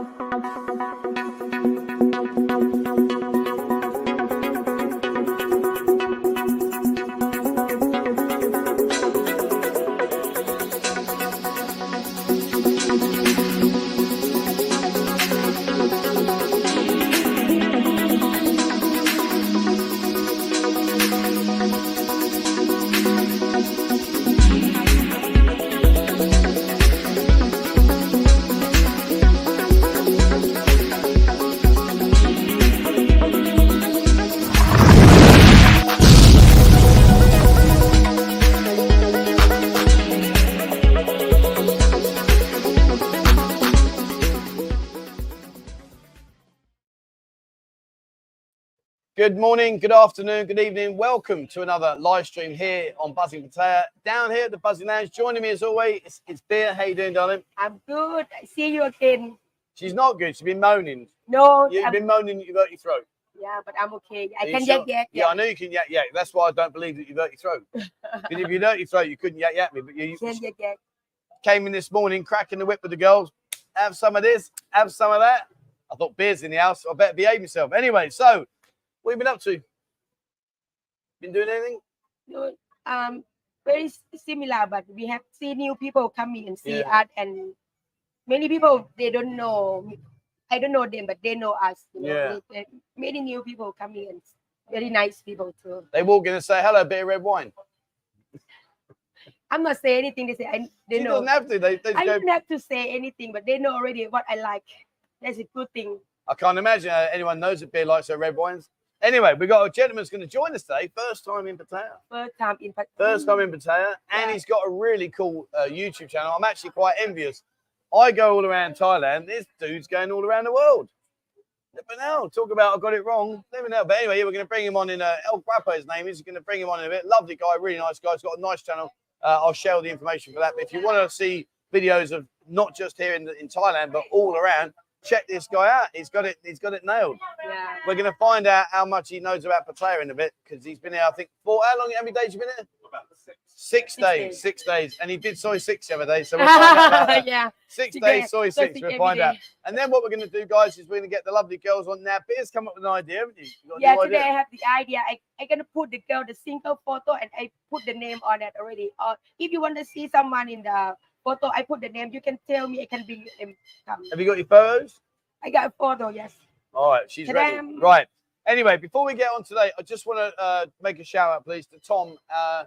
Bye. Good morning, good afternoon, good evening. Welcome to another live stream here on Buzzin Pattaya. Down here at the Buzzin Lounge, joining me as always, it's, it's Beer. How you doing, darling? I'm good. I see you again. She's not good. She's been moaning. No, You've I'm- been moaning that you've hurt your throat. yeah, but I'm okay. I Are you can sure? yak yak. Yeah, I know you can yak yak. That's why I don't believe that you've hurt your throat. 'Cause if you'd hurt your throat, you couldn't yak yak me. But you, you Can yak yak. came in this morning cracking the whip with the girls. Have some of this, have some of that. I thought beer's in the house. I better behave myself. Anyway, so what have you been up to? Been doing anything? No, um, very similar, but we have seen new people coming and see Yeah. us, and many people they don't know. me- I don't know them, but they know us. You know? Yeah. They- they- many new people coming and very nice people too. They walk in and say, hello, bit of red wine. I'm not saying anything. They say I, they She know. doesn't have to. They, they I go, don't have to say anything, but they know already what I like. That's a good thing. I can't imagine uh, anyone knows that beer likes their red wines. Anyway, we've got a gentleman who's going to join us today. First time in Pattaya. First time in Pat- First time in Pattaya. And Yeah. he's got a really cool uh, YouTube channel. I'm actually quite envious. I go all around Thailand. This dude's going all around the world. But now, Talk about I got it wrong. Never know. But anyway, we're going to bring him on in uh, El Guapo, his name is. He's going to bring him on in a bit. Lovely guy, really nice guy. He's got a nice channel. Uh, I'll share all the information for that. But if you want to see videos of not just here in, in Thailand, but all around, check this guy out. He's got it. He's got it nailed. Yeah. We're going to find out how much he knows about Pattaya in a bit because he's been here, I think, for how long? How many days you been here? Six, Six days, days. Six days. And he did Soi six the other day. So we'll find out about that. yeah. Six Today, days, Soi so six. We'll find out. And then what we're going to do, guys, is we're going to get the lovely girls on. Now, Beer's come up with an idea, haven't you? you Yeah, today I have the idea. I I gonna put the girl the single photo and I put the name on it already. Or if you want to see someone in the photo, I put the name. You can tell me. I can bring them. Come. Have you got your photos? I got a photo. Yes. All right, she's ready. Ta-dam. Right. Anyway, before we get on today, I just want to uh, make a shout out, please, to Tom. Uh,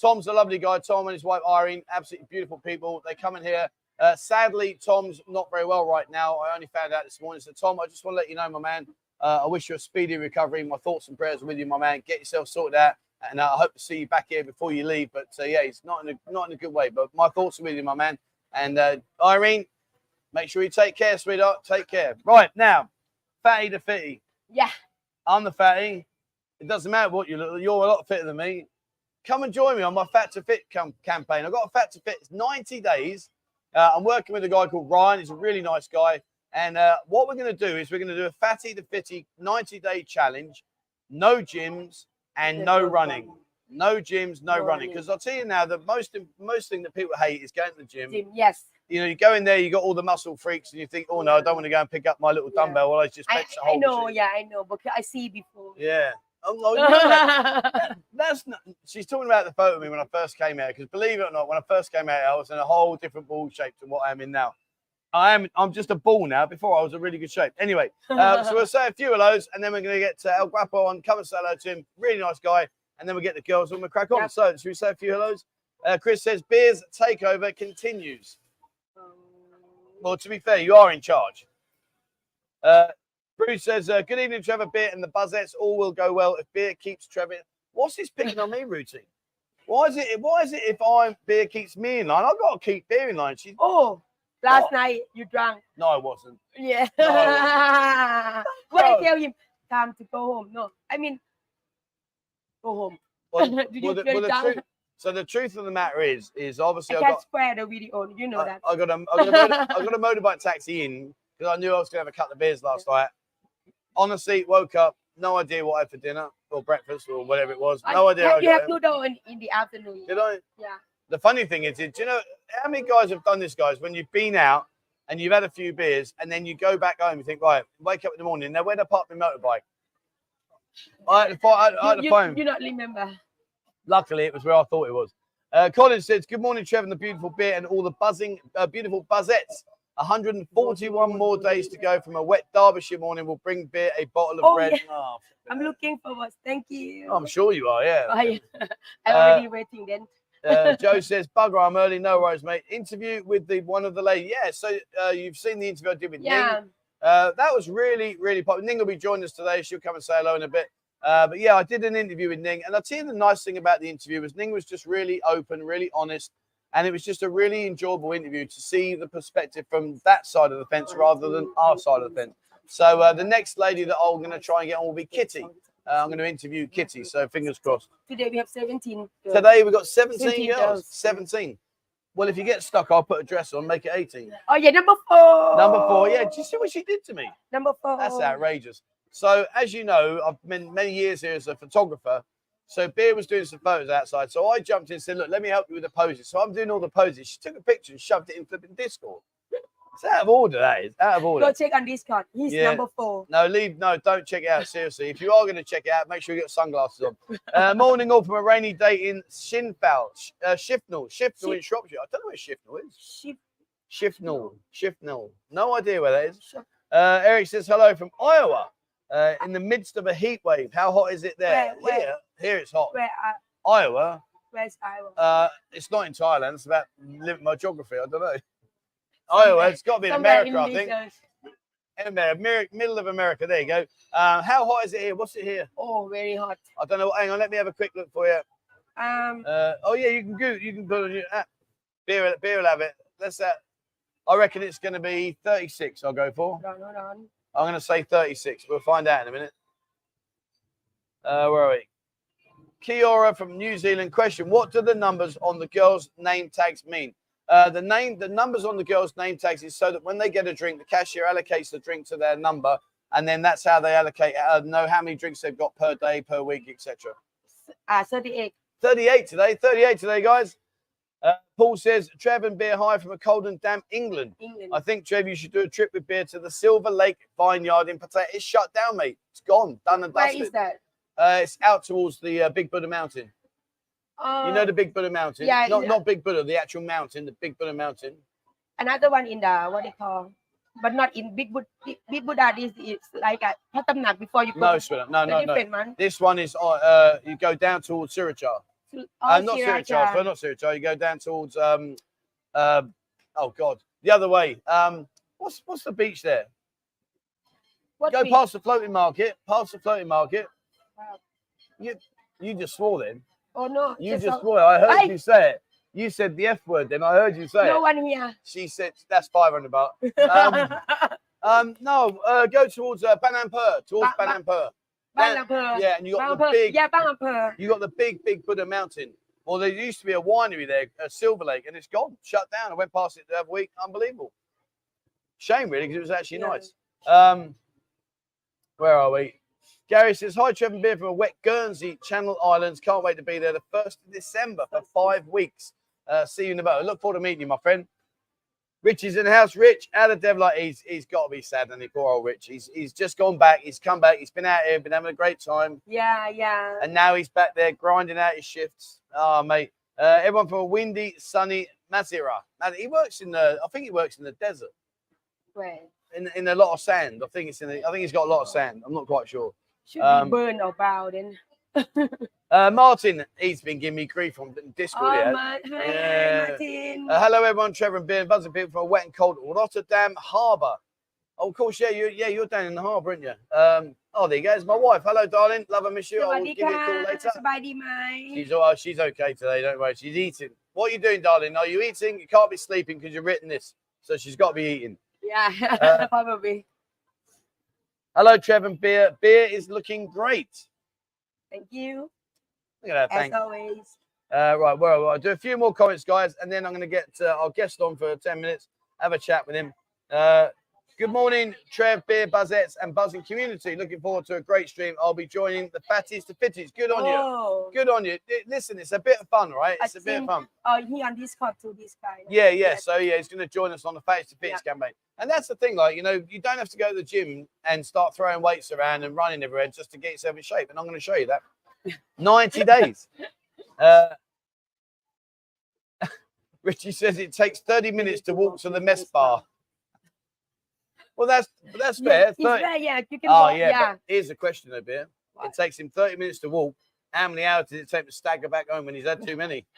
Tom's a lovely guy. Tom and his wife Irene, absolutely beautiful people. They come in here. Uh, sadly, Tom's not very well right now. I only found out this morning. So, Tom, I just want to let you know, my man. Uh, I wish you a speedy recovery. My thoughts and prayers are with you, my man. Get yourself sorted out, and I hope to see you back here before you leave. But uh, yeah, he's not in a not in a good way. But my thoughts are with you, my man. And uh, Irene, make sure you take care, sweetheart. Take care. Right now, fatty to fitty. Yeah. I'm the fatty. It doesn't matter what you look. You're a lot fitter than me. Come and join me on my Fat to Fit cam- campaign. I've got a Fat to Fit. It's 90 days. Uh, I'm working with a guy called Ryan. He's a really nice guy. And uh, what we're going to do is we're going to do a Fatty to Fitty 90 day challenge. No gyms and no running. No gyms, no running. Because I'll tell you now, the most most thing that people hate is going to the gym. Jim. Yes. You know, you go in there, you got all the muscle freaks, and you think, oh no, I don't want to go and pick up my little dumbbell. Well, I just I, I know. Yeah, I know. Because I see before. Yeah. Oh, no, you know that- that- that's not, she's talking about the photo of me when I first came out. Because believe it or not, when I first came out, I was in a whole different ball shape to what I am in now. I am I'm just a ball now. Before I was a really good shape. Anyway, uh, so we'll say a few of those, and then we're going to get uh, El Guapo on. Come and say hello to him. Really nice guy. And then we get the girls on. We crack on. Yep. So should we say a few hellos? Uh, Chris says beers takeover continues. Well, to be fair, you are in charge. Uh, Bruce says, uh, "Good evening, Trevor. Beer and the Buzzettes. All will go well if beer keeps Trevor." What's this picking on me, routine? Why is it? Why is it if I'm beer keeps me in line? I've got to keep beer in line. Oh, last What? night you drank. no, I wasn't. Yeah. No. what No. I tell him, time to go home. No, I mean, go home. Well, Did you well, the, well, the truth, so the truth of the matter is, is obviously I I can't got, spread the video. You know I, that. I got a, I got a, I got a motorbike taxi in because I knew I was going to have a couple of beers last night. Honestly, woke up, no idea what I had for dinner or breakfast or whatever it was. No I- idea. I You have noodle in, in the afternoon. Did I? Yeah. The funny thing is, do you know how many guys have done this, guys? When you've been out and you've had a few beers, and then you go back home, you think, right, wake up in the morning. Now, where do I park my motorbike? I had to, I had, I had you, to you, phone. you not remember. Luckily, it was where I thought it was. Uh, Colin says, Good morning, Trevor, and the beautiful beer and all the buzzing, uh, beautiful buzzettes. 141 more days to go from a wet Derbyshire morning. We'll bring beer, a bottle of Oh, red. yeah. Oh, I'm looking forward. Thank you. I'm sure you are, yeah. Oh, yeah. I'm Uh, already waiting then. Uh, Joe says, Bugger, I'm early. No worries, mate. Interview with the one of the ladies. Yeah, so uh, you've seen the interview I did with Yeah. Ning. Uh, that was really, really popular. Ning will be joining us today. She'll come and say hello in a bit. Uh, but yeah, I did an interview with Ning, and I'll tell you the nice thing about the interview was Ning was just really open, really honest, and it was just a really enjoyable interview to see the perspective from that side of the fence rather than our side of the fence. So uh, the next lady that I'm going to try and get on will be Kitty. Uh, I'm going to interview Kitty, so fingers crossed. Today we have 17. girls. Today we've got 17 17 girls. girls. 17. Well, if you get stuck, I'll put a dress on, make it 18. Oh, yeah, number four. Number four, yeah. Do you see what she did to me? Number four. That's outrageous. So, as you know, I've been many years here as a photographer. So, Beer was doing some photos outside. So, I jumped in and said, Look, let me help you with the poses. So, I'm doing all the poses. She took a picture and shoved it in flipping Discord. It's out of order, that is. Out of order. Go check on Discord. He's Yeah. number four. No, leave. No, don't check it out. Seriously, if you are going to check it out, make sure you get sunglasses on. Uh, morning all from a rainy day in Shinfal, Sh- uh, Shifnal, Shifnal in Shropshire. I don't know where Shifnal is. Shifnal, Shifnal. No idea where that is. Uh, Eric says hello from Iowa. Uh, in the midst of a heat wave, how hot is it there? Where- where? Here, here it's hot. where, uh, Iowa. where's Iowa? Uh, it's not in Thailand. It's about my geography. I don't know. Iowa. Somewhere- It's got to be in America, I think. In America, middle of America. There you go. Uh, how hot is it here? What's it here? uh, oh, very hot. I don't know. Hang on, let me have a quick look for you. Um, Uh, oh yeah, you can go. You can put on your app. Beer, beer will have it. Let's that. I reckon it's going to be 36. I'll go for. hold on, hold on. I'm going to say 36. We'll find out in a minute. Uh, where are we? Kia ora from New Zealand. Question: What do the numbers on the girls' name tags mean? Uh, the name, the numbers on the girls' name tags is so that when they get a drink, the cashier allocates the drink to their number, and then that's how they allocate, uh, know how many drinks they've got per day, per week, etc. Uh, 38. 38 today. 38 today, guys. Uh, Paul says, Trev and beer high from a cold and damp England. England. I think, Trev, you should do a trip with beer to the Silver Lake Vineyard in Pattaya. It's shut down, mate. It's gone, done and Where dusted. is that? Uh, it's out towards the uh, Big Buddha Mountain. Uh, you know the Big Buddha Mountain? yeah, Not, yeah. not Big Buddha, the actual mountain, the Big Buddha Mountain. another one in the what they call, but not in Big Buddha. Big, Buddha. Is like a Pratumnak before you go. No. No, no, no. one. This one is, uh, uh, you go down towards Sriracha. Oh, Uh, not. Sriracha, sorry, not Sriracha. You go down towards, um, uh, oh, God, the other way. Um, what's, what's the beach there? What Go beach? past the floating market, past the floating market. Wow. You, you just swore then. Oh no, You just a- I heard you say it. You said the F word, then I heard you say no it. one here. She said that's 500 baht. Um, Um, no, uh, go towards uh, Ban Amphur, towards Ba- ba- Banampur. Ban Amphur. Yeah, and you got the big, Yeah, Ban Amphur. you got the big, big Buddha Mountain. Well, there used to be a winery there, uh, Silver Lake, and it's gone, shut down. I went past it the other week. Unbelievable. Shame, really, because it was actually Yeah. nice. Um, where are we? Gary says, Hi, Trevor Beer from a wet Guernsey, Channel Islands. Can't wait to be there the 1st of December for five weeks. Uh, see you in the boat. Look forward to meeting you, my friend. Rich is in the house. Rich, the devil, like, he's, he's got to be sad, and he poor old Rich. He's, he's just gone back. He's come back. He's been out here, been having a great time. Yeah, yeah. And now he's back there grinding out his shifts. Oh, mate. Uh, everyone from a windy, sunny Mazira. Now, he works in the, I think he works in the desert, Where? in, in a lot of sand. I think it's in the, I think he's got a lot of sand. I'm not quite sure. Should um, be burned or Bowden. uh, Martin, he's been giving me grief on Discord. Oh, yeah. Martin. Uh, hello, everyone. Trevor and Ben, buzzing people from a wet and cold Rotterdam Harbour. Oh, of course, yeah, you, yeah, you're down in the harbour, aren't you? Um, oh, there you go. It's my wife. Hello, darling. Love her, miss you. I'll give you a call later. She's all right. She's okay today. Don't worry. She's eating. What are you doing, darling? Are you eating? You can't be sleeping because you've written this, so she's got to be eating. Yeah, uh, probably. Hello, Trevor and Beer. Beer is looking great. Thank you. Look at that. As Thanks. always. Uh, right. Well, I'll do a few more comments, guys, and then I'm going to get uh, our guest on for 10 minutes, have a chat with him. Uh, Good morning, Trev, Beer, Buzzettes, and Buzzing community. Looking forward to a great stream. I'll be joining the Fatties to Fitties. Good on you. Good on you. Listen, it's a bit of fun, right? I It's a bit of fun. oh, he on Discord too. This guy. Yeah, yeah. Yes. So yeah, he's going to join us on the Fatties to Fitties campaign. And that's the thing, like you know, you don't have to go to the gym and start throwing weights around and running everywhere just to get yourself in shape. And I'm going to show you that. 90 days. Uh, Richie says it takes 30 minutes to walk to the mess bar. Well, that's that's Yeah, fair. it's 30 fair, yeah, you can. Oh walk, yeah, yeah. here's a question though, beer. It takes him 30 minutes to walk. How many hours did it take to stagger back home when he's had too many?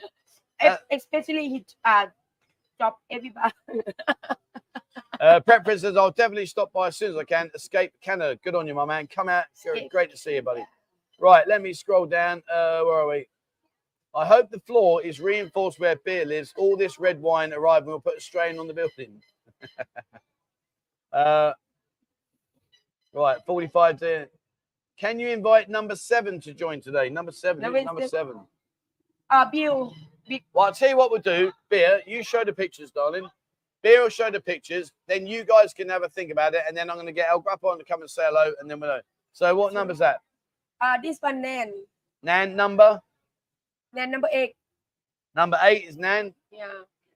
Uh, Especially he uh, drop everybody. Uh, Prep Prince says, I'll definitely stop by as soon as I can. Escape Canada. Good on you, my man. Come out. Sure, Great to see you, buddy. Right, let me scroll down. Uh, where are we? I hope the floor is reinforced where beer lives. All this red wine arriving will put a strain on the building. uh, right, 45 there. Can you invite number seven to join today? Number seven. Number Number seven. Uh, Bill. Well, I'll tell you what we'll do. Beer, you show the pictures, darling. Beer will show the pictures. Then you guys can have a think about it. And then I'm going to get El Guapo on to come and say hello. And then we'll know. So, what number's that? Uh, this one Nan. Nan number? Nan number eight. Number eight is Nan. Yeah.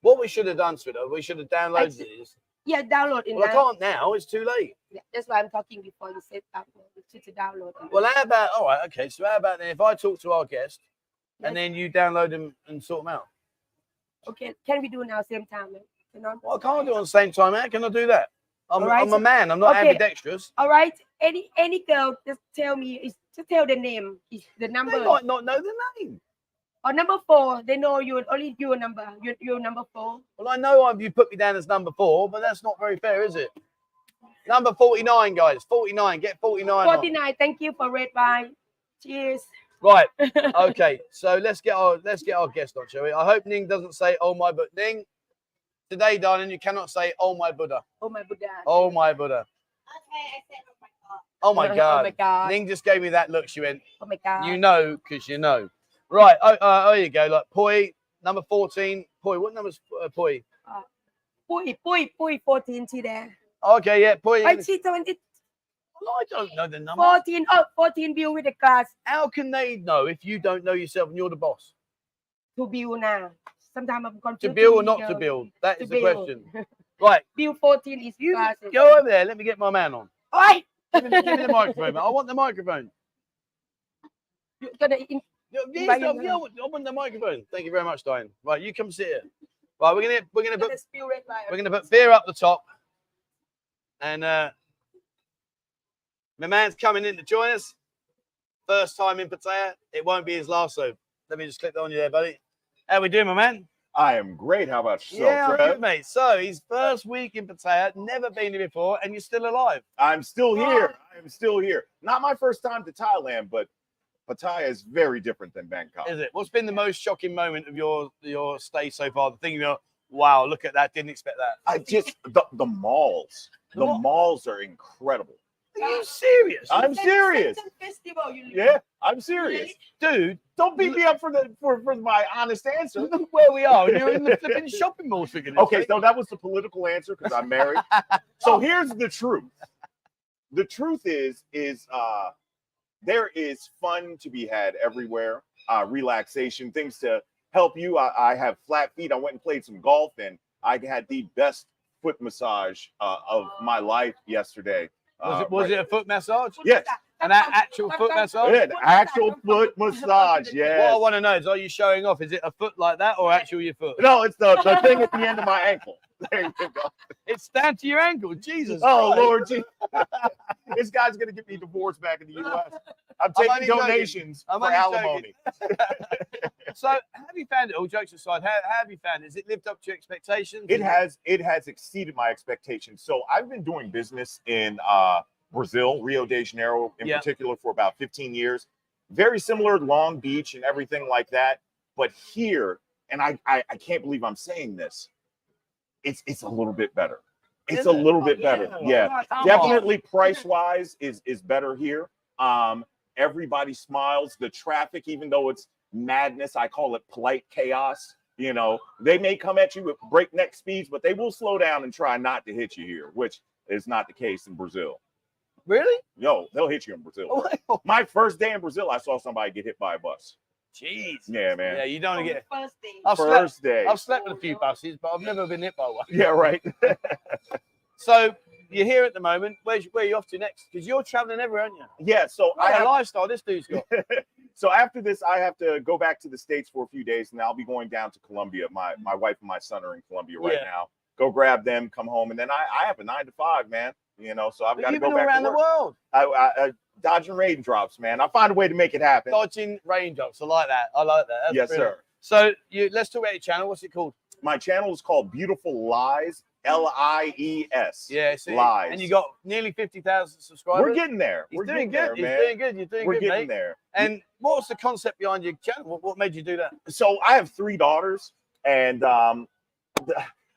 What we should have done, sweetheart, we should have downloaded Actually- these. Yeah, download it. Well, I can't now. It's too late. Yeah, That's why I'm talking before you said upload to, to download. it. Well, how about, all right, okay. So, how about then if I talk to our guest and then you download them and sort them out? okay, can we do it now same time? You know? Well, I can't do it on the same time. How can I do that? I'm, right, I'm a man. I'm not okay. ambidextrous. All right. Any any girl, just tell me. Just tell the name. Is the number They might not know the name. Or number four? They know you only your number. You you number four. Well, I know I've, you put me down as number four, but that's not very fair, is it? Number 49, guys. 49. Get 49. on. Forty nine. Thank you for red wine. Cheers. Right. Okay. so let's get our let's get our guest on, shall we? I hope Ning doesn't say oh my but Ning. Today, darling, you cannot say oh my Buddha. Oh my Buddha. Oh my Buddha. Oh my god. Oh, oh god. my god. Ning just gave me that look. She went, Oh my god. you know, because you know. Right. Oh, uh, oh, you go. Like Poi, number 14. Poi, what number uh, uh, Poi? Poi, Poi, Poi, 14 today. Okay, yeah, Poi. I see 20. I don't know the number. 14, oh, 14 view with the class. How can they know if you don't know yourself and you're the boss? To build now. Sometimes I'm confused. To build or not to build? That is the question. Right. Bill 14 is you. Go over there. Let me get my man on. All right. give, me, give me the microphone. I want the microphone. You're gonna in- yes, Right, I, yeah. yeah, I the microphone. Thank you very much, Diane. Right, you come sit here. Right, we're gonna we're gonna put gonna spill red wine we're gonna put beer up the top, and uh my man's coming in to join us. First time in Pattaya. It won't be his last. So let me just click that on you there, buddy. How we doing, my man? I am great. How about yourself, yeah, I'm good, mate. So his first week in Pattaya, never been here before, and you're still alive. I'm still here. I am still here. Not my first time to Thailand, but Pattaya is very different than Bangkok. Is it? What's been the most shocking moment of your your stay so far? The thing you're, wow, look at that, didn't expect that. I just the, the malls. The The mall- malls are incredible. Are you serious? I'm Sen- serious. Festival you Yeah, I'm serious. Dude, Don't beat me up for the for, for my honest answer. look where we are. You're in the flipping shopping mall for Okay, sake. so that was the political answer because I'm married. so here's the truth. The truth is, is uh there is fun to be had everywhere, uh relaxation, things to help you. I, I have flat feet. I went and played some golf and I had the best foot massage uh, of my life yesterday. was Uh, it was right- it a foot massage? Yes. An a- actual foot massage? Yeah, an actual foot massage, What I want to know is, are you showing off? Is it a foot like that or actual your foot? No, it's the, the thing at the end of my ankle. There you go. It's down to your ankle. Jesus. Oh Christ. Lord, gee. this guy's gonna get me divorced back in the U.S. I'm I'm taking donations I'm for alimony. So, have you found it? All jokes aside, how, how have you found it? Has it lived up to your expectations? It has it has exceeded my expectations. So I've been doing business in uh, Brazil, Rio de Janeiro in Yeah. particular, for about 15 years. Very similar, Long Beach and everything like that. But here, and I I, I can't believe I'm saying this, it's it's a little bit better. It's a it? little Oh, bit better. yeah. Yeah. Definitely price wise is is better here um everybody smiles the traffic even though it's madness i call it polite chaos you know they may come at you with breakneck speeds but they will slow down and try not to hit you here which is not the case in Brazil. Really? Yo, they'll hit you in Brazil. My first day in Brazil, I saw somebody get hit by a bus. Jeez. Yeah, man. Yeah, you don't On want to get. first day. I've slept, First day. I've slept with a few buses, but I've never been hit by one. Yeah, right. So you're here at the moment. Where's where are you off to next? Because you're traveling everywhere, aren't you? Yeah, so I What a lifestyle this dude's got. so after this, I have to go back to the states for a few days, and I'll be going down to Colombia. My mm. my wife and my son are in Colombia right Yeah. now. Go grab them, come home, and then I, I have a nine to five, man. You know, so I've got to go been back around to the world, I, I, I, dodging raindrops, man. I find a way to make it happen. dodging raindrops. I like that. I like that. That's yes, brilliant. sir. So you let's talk about your channel. What's it called? My channel is called Beautiful Lies, L I E S. Yeah, see, Lies. And you got nearly fifty thousand subscribers. We're getting there. He's We're doing getting good. there, man. He's doing good. You're doing We're good, getting mate. there. And what was the concept behind your channel? What, what made you do that? so I have three daughters, and um,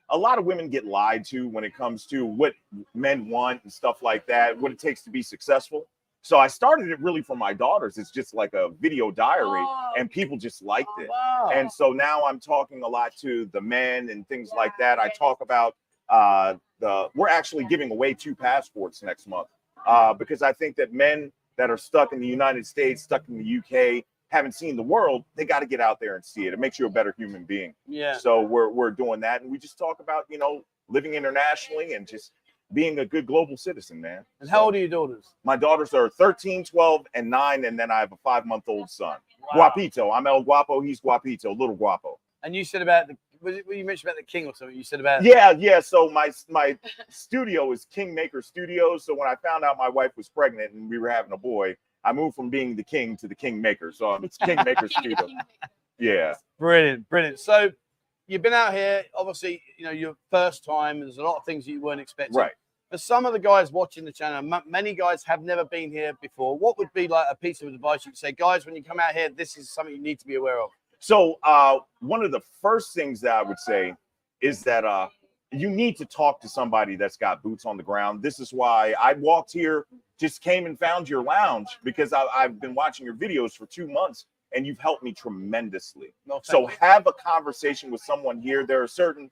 a lot of women get lied to when it comes to what men want and stuff like that, what it takes to be successful. So I started it really for my daughters. It's just like a video diary, Oh, and people just liked it. Wow. And so now I'm talking a lot to the men and things like that. I talk about uh, the. We're actually giving away two passports next month uh, because I think that men that are stuck in the United States, stuck in the UK, haven't seen the world. They got to get out there and see it. It makes you a better human being. yeah. So we're we're doing that, and we just talk about you know living internationally and just being a good global citizen, man. And So how old are your daughters? My daughters are 13, 12, and 9, and then I have a five month old son. Wow. Guapito. I'm El Guapo. He's Guapito, little Guapo. And you said about the was it you mentioned about the king or something? You said about Yeah, yeah. So my my studio is Kingmaker Studios. So when I found out my wife was pregnant and we were having a boy, I moved from being the king to the Kingmaker. So it's Kingmaker Studio. Yeah. Brilliant, brilliant. So you've been out here, obviously, you know, your first time. There's a lot of things that you weren't expecting. Right. For some of the guys watching the channel, m- many guys have never been here before. What would be like a piece of advice you could say, guys, when you come out here, this is something you need to be aware of? So uh, one of the first things that I would say is that uh, you need to talk to somebody that's got boots on the ground. This is why I walked here, just came and found your lounge because I, I've been watching your videos for two months and you've helped me tremendously. No, So thank have a conversation with someone here. There are certain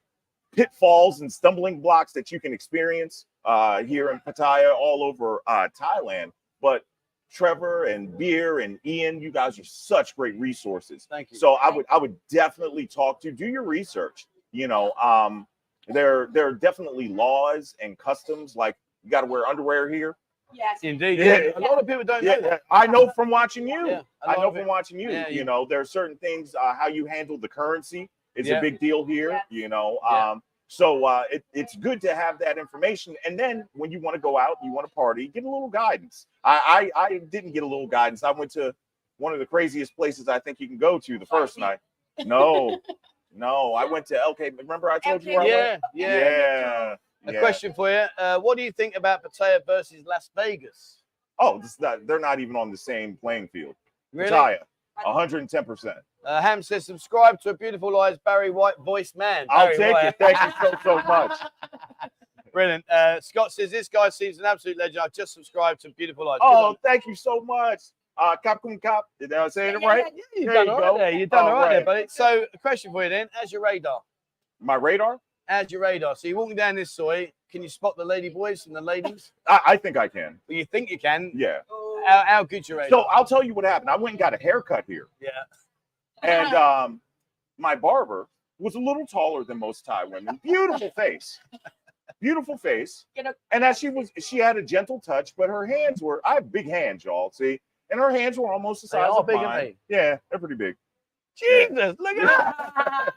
pitfalls and stumbling blocks that you can experience uh, here in Pattaya, all over uh, Thailand. But Trevor and Beer and Ian, you guys are such great resources. Thank you. So I would I would definitely talk to do your research. You know, um, there there are definitely laws and customs like you got to wear underwear here. Yes. Indeed. Yeah. Yeah. A lot of people don't know Yeah, that. I know from watching you. Yeah, a I know from watching you. Yeah, you you- know, there are certain things uh, how you handle the currency is Yeah. a big deal here. Yeah. You know, Yeah. um, so uh, it, it's good to have that information. And then when you want to go out, you want to party, get a little guidance. I, I I didn't get a little guidance. I went to one of the craziest places I think you can go to the first night. No, no, I went to LK. Remember I told you where I went? Yeah, yeah. Yeah. A yeah. question for you. Uh, what do you think about Pattaya versus Las Vegas? Oh, this is not, they're not even on the same playing field. Really? Pattaya, 110%. Uh, Ham says, subscribe to a beautiful lies Barry White voice man. I'll take White. it. Thank you so, so much. Brilliant. Uh, Scott says, this guy seems an absolute legend. I've just subscribed to Beautiful Lies. Good Oh, thank you so much. Uh, Capcom Cop. Did I say it Yeah, right? Yeah, You've There done you all right go. there. You've done All all right, there, right. buddy. So, a question for you then. How's your radar? My radar? How's your radar? So, you're walking down this soi. Can you spot the lady boys and the ladies? I, I think I can. Well, you think you can. Yeah. How, how good's your radar? So I'll tell you what happened. I went and got a haircut here, yeah. and um, my barber was a little taller than most Thai women. Beautiful face, beautiful face. And as she was, she had a gentle touch, but her hands were. I have big hands, y'all. See, and her hands were almost the They size of big, aren't mine. Yeah, they're pretty big. Jesus, look at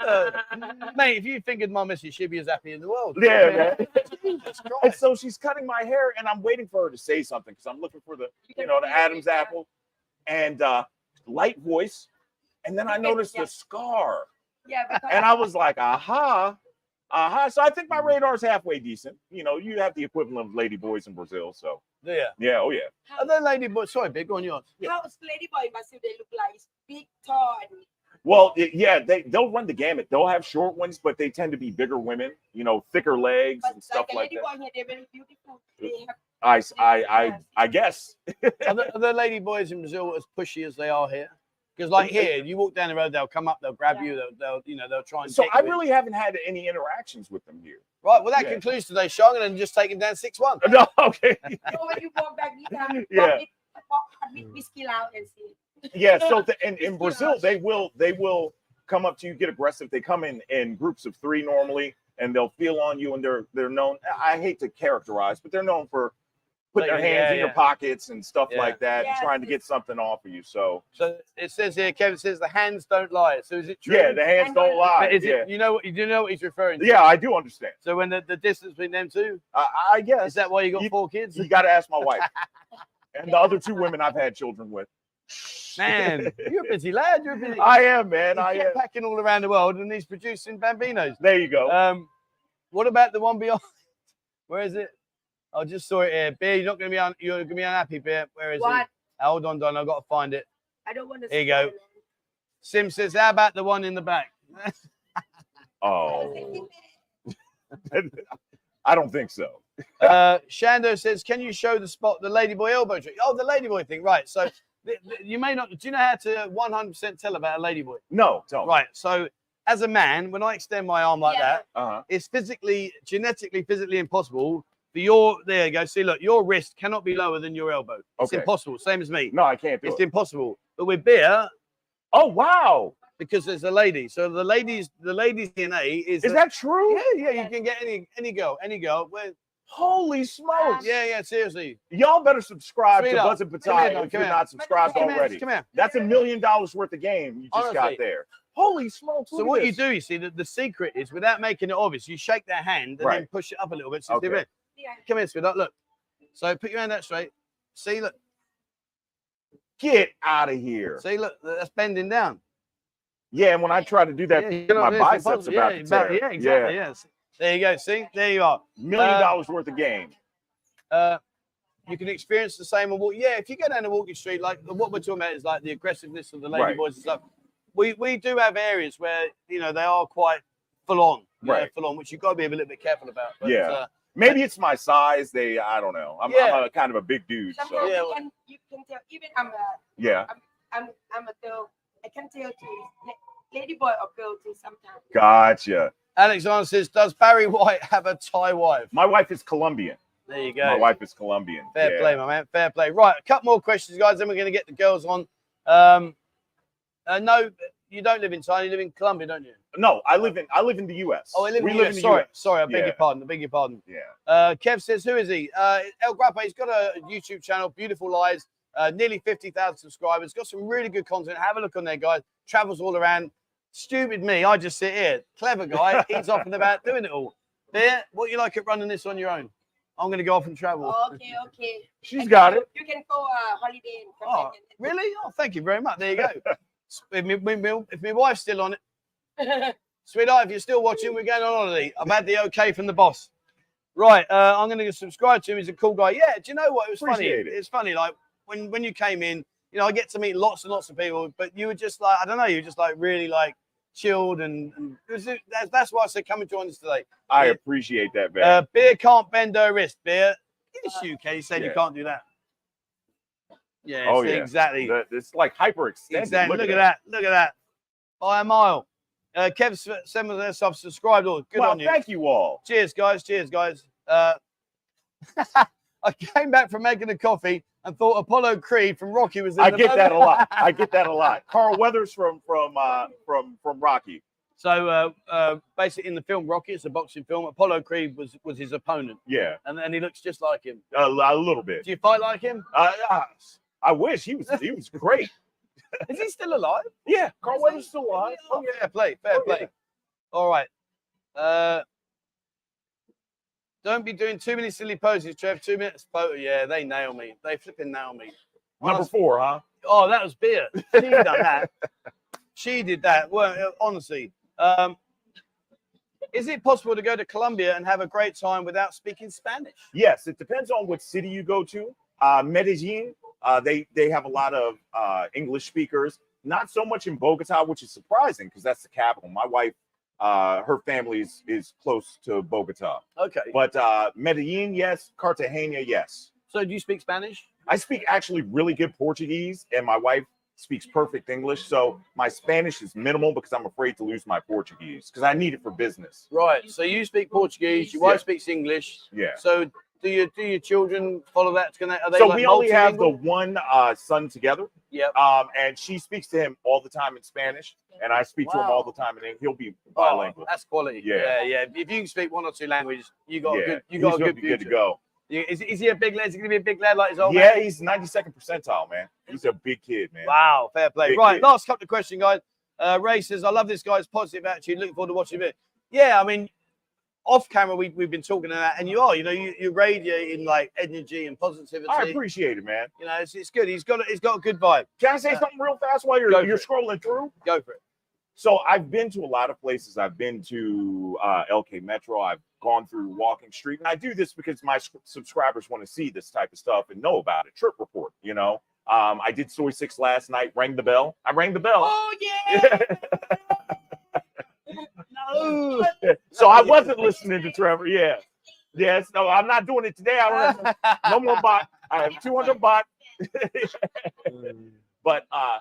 that. Mate, if you fingered my missus, she'd be as happy in the world. Yeah, man. Jesus And so she's cutting my hair, and I'm waiting for her to say something because I'm looking for the, you know, the Adam's apple, and uh, light voice, and then I noticed Yeah. the scar, Yeah, because and I was like, aha, aha. So I think my radar's halfway decent. You know, you have the equivalent of lady boys in Brazil, so Yeah. yeah, oh yeah. Are they lady boys? Sorry, big go on yours. how's Ladyboy in Brazil? They look like big, tall, Well, it, yeah, they they'll run the gamut. They'll have short ones, but they tend to be bigger women. You know, thicker legs but and stuff like like that. Here, they're very beautiful. Uh, they have I, I, I, I guess. Are the, are the lady boys in Brazil as pushy as they are here? Because like And- and- here, you walk down the road, they'll come up, they'll grab Yeah. you, they'll, they'll you know they'll try and. So get I you in. really haven't had any interactions with them here. right. Well, that Yeah. concludes today's show. I'm going to just take him down six one. No, okay. So when you walk back, you can Yeah. walk it, walk a bit whiskey out and see. Yeah, so the, in, in Brazil, they will they will come up to you, get aggressive. They come in in groups of three normally, and they'll feel on you, and they're they're known. I hate to characterize, but they're known for putting their hands yeah, in your pockets and stuff Yeah. like that, and trying to get something off of you. So So it says here, Kevin says the hands don't lie. So is it true? yeah, the hands And don't lie. But is yeah. it? You know what? You do know what he's referring to. yeah, I do understand. So when the, the distance between them two, I, I guess is that why you got You- four kids? you got to ask my wife and the other two women I've had children with. Man, you're a busy lad. You're a busy. I am, man. he's I am. packing all around the world, and he's producing bambinos. There you go. Um, what about the one beyond? Where is it? I just saw it here. Bear, you're not gonna be un- you're gonna be unhappy, Bear. Where is What? it? Hold on, Don. I've got to find it. I don't want to. Here you go. Sim says, "How about the one in the back?" oh, I don't think so. uh, Shando says, "Can you show the spot the ladyboy elbow trick?" Oh, the ladyboy thing, right? So th- th- you may not. Do you know how to 100% tell about a ladyboy? No, don't. Right. So as a man, when I extend my arm like Yeah. that, Uh-huh. it's physically, genetically, physically impossible for your. There you go. See, look, your wrist cannot be lower than your elbow. It's Okay. impossible. Same as me. No, I can't do It's it. impossible. But with beer, Oh wow, because there's a lady. So the ladies, the ladies' DNA is. is a- that true? Yeah, yeah. You can get any any girl, any girl. Well, Holy smokes! yeah, yeah. Seriously. Y'all better subscribe to Sweetheart, Buzz and come Patai here, if you're not subscribed Come already. Come here. That's a million dollars worth of game you just Honestly. got there. Holy smokes! So look at what you do, you see, the, the secret is without making it obvious, you shake their hand and then push it up a little bit. So it's Okay. different. Yeah. Come here, sweetheart. Look. So put your hand out straight. See, look. Get out of here. See, look. That's bending down. Yeah, and when I try to do that, Yeah, my biceps impossible. about yeah, to tear. yeah, exactly. Yes. There you go. See, there you are. Million Uh, dollars worth of game. Uh, you can experience the same on walk. Yeah, if you go down the walking street, like what we're talking about is like the aggressiveness of the lady Right. boys and stuff. We we do have areas where you know they are quite full on, you know, Right. full on, which you've got to be a little bit careful about. But, Yeah. uh, Maybe it's my size. They, I don't know. I'm, Yeah. I'm a kind of a big dude. So Sometimes Yeah, you can you can tell. Even I'm a yeah, I'm I'm a girl. I can tell too. Lady boy or girl too sometimes. gotcha. Alexander says, "Does Barry White have a Thai wife?" My wife is Colombian. There you go. My wife is Colombian. Fair yeah. play, my man. Fair play. Right, a couple more questions, guys. Then we're going to get the girls on. Um, uh, no, you don't live in China. You live in Colombia, don't you? No, I live in I live in the U.S. Oh, I live we in live the in US. the Sorry, U.S. sorry. I beg Yeah. your pardon. I beg your pardon. Yeah. Uh, Kev says, who is he? Uh, El Guapo. He's got a YouTube channel, Beautiful Lies, uh, nearly 50,000 subscribers. Got some really good content. Have a look on there, guys. Travels all around. Stupid me. I just sit here. Clever guy. He's off and about doing it all. There, what you like at running this on your own? I'm going to go off and travel. Okay, okay. She's And got you- it. You can go uh, holiday. and Oh, back Really? Oh, thank you very much. There you go. if, my, my- my- if my wife's still on it, sweetheart, if you're still watching, we're going on holiday. I've had the okay from the boss. Right, uh, I'm going to subscribe to him. He's a cool guy. Yeah, do you know what? It was funny. It. It's funny. Like when when you came in, you know, I get to meet lots and lots of people, but you were just like, I don't know, you were just like really like chilled and, and was, that's, that's why I said come and join us today. I Yeah. appreciate that, man. Uh, beer can't bend her wrist. Beer, yes, you can. You said you can't do that. Yeah, Oh, yeah. exactly. That- it's like hyperextended. Exactly. Look, at that. Look at that. By a mile. Uh, Kev S- Simmons has subscribed. Oh, good Well, on you. thank you all. Cheers, guys. Cheers, guys. Uh, I came back from making a coffee and thought Apollo Creed from Rocky was in I get that a lot. I get that a lot. Carl Weathers from from uh, from from Rocky. So uh, uh, basically, in the film Rocky, it's a boxing film. Apollo Creed was was his opponent, Yeah, and, and he looks just like him. a, a little bit. Do you fight like him? Uh, uh, I wish he was he was great. Is he still alive? Yeah, Carl Weathers still alive. Oh, fair play, fair Oh, yeah. play. All right. Uh, don't be doing too many silly poses, Trev. Two minutes photo. Yeah, they nail me. They flipping nail me. Number Honest- four, huh? Oh, that was beer. She done that. she did that. Well, uh, honestly. Um, is it possible to go to Colombia and have a great time without speaking Spanish? Yes, it depends on what city you go to. Uh, Medellin, uh, they they have a lot of uh, English speakers. Not so much in Bogota, which is surprising because that's the capital. My wife, uh, her family is, is close to Bogota, Okay. but uh, Medellin, yes. Cartagena, yes. So do you speak Spanish? I speak actually really good Portuguese, and my wife speaks perfect English. So my Spanish is minimal because I'm afraid to lose my Portuguese because I need it for business. Right. So you speak Portuguese. Your wife Yeah. speaks English. Yeah. So do your do your children follow that? Can they, are they So like we only have the one uh, son together, Yep. um, and she speaks to him all the time in Spanish, and I speak to him all the time, and he'll be Oh, bilingual. that's quality. Yeah. yeah, yeah. If you can speak one or two languages, you got a good. You he's got a good be good to go. Is, is he a big lad? Is he gonna be a big lad like his old Yeah, man? he's 92nd percentile, man. He's a big kid, man. Wow, fair play. Big right, kid. last couple of questions, guys. Uh, Ray says, I love this guy's positive attitude. Looking forward to watching it. Yeah, I mean, off camera, we, we've been talking that, and you are, you know, you, you radiate in like energy and positivity. I appreciate it, man. you know, it's, it's good. He's got a, he's got a good vibe. Can I say Uh, something real fast while you're you're it. scrolling through? Go for it. So I've been to a lot of places. I've been to uh, LK Metro. I've gone through Walking Street, and I do this because my subscribers want to see this type of stuff and know about it. Trip report, you know. Um, I did Soi Six last night. Rang the bell. I rang the bell. Oh yeah. No. so I wasn't listening to Trevor. Yeah. Yes. No, I'm not doing it today. I don't have no more bot. I have 200 bot. But uh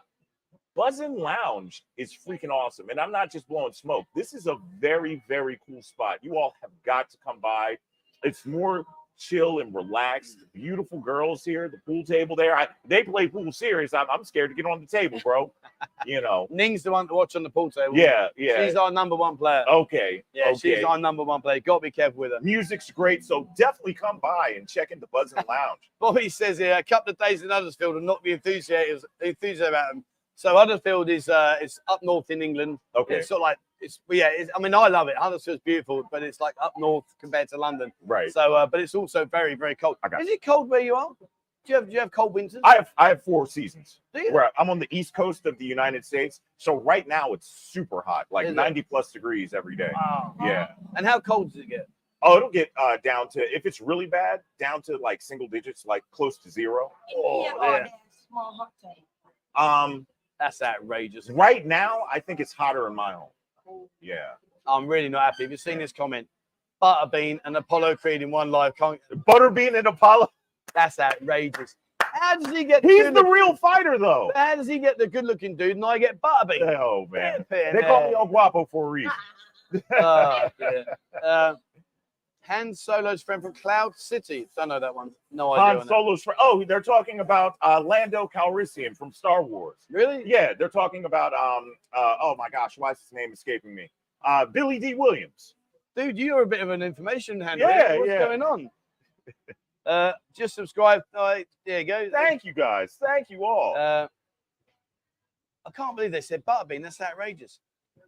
Buzzin Lounge is freaking awesome. And I'm not just blowing smoke. This is a very, very cool spot. You all have got to come by. It's more chill and relaxed. Beautiful girls here. The pool table there. I, they play pool serious. I'm, I'm scared to get on the table, bro. You know. Ning's the one to watch on the pool table. Yeah, yeah. She's our number one player. okay. yeah, okay. she's our number one player. Got to be careful with her. Music's great. So definitely come by and check in the Buzzin Lounge. Bobby says here, a couple of days in Huddersfield and not be enthusiastic, enthusiastic about them. So Huddersfield is uh, it's up north in England. Okay. It's sort of like it's yeah. It's, I mean, I love it. Huddersfield's beautiful, but it's like up north compared to London. Right. So, uh, but it's also very very cold. I got Is it cold where you are? Do you have do you have cold winters? I have I have four seasons. Do you? Where I'm on the east coast of the United States. So right now it's super hot, like Is it? 90 plus degrees every day. Wow. Yeah. And how cold does it get? Oh, it'll get uh, down to if it's really bad, down to like single digits, like close to zero. Oh, yeah, yeah. small hot tub. Um, That's outrageous. right now I think it's hotter in my home. Yeah. I'm really not happy. Have you've seen this comment? Butterbean and Apollo Creed in one live. Can't, Butterbean and Apollo. that's outrageous. How does he get? He's the look- real fighter though. How does he get the good-looking dude and I get Butterbean? Oh man. They call me. El Guapo for a reason. Oh, dear. Uh, Han Solo's friend from Cloud City. Don't know that one. No idea. Han. Solo's friend. Oh, they're talking about uh, Lando Calrissian from Star Wars. Really? Yeah, they're talking about um uh oh my gosh, why is his name escaping me? Uh Billy Dee Williams. Dude, you're a bit of an information handler. Yeah, What's yeah. going on? Uh, just subscribe. Right, there you go. Thank you guys. Thank you all. Uh, I can't believe they said Butterbean. That's outrageous.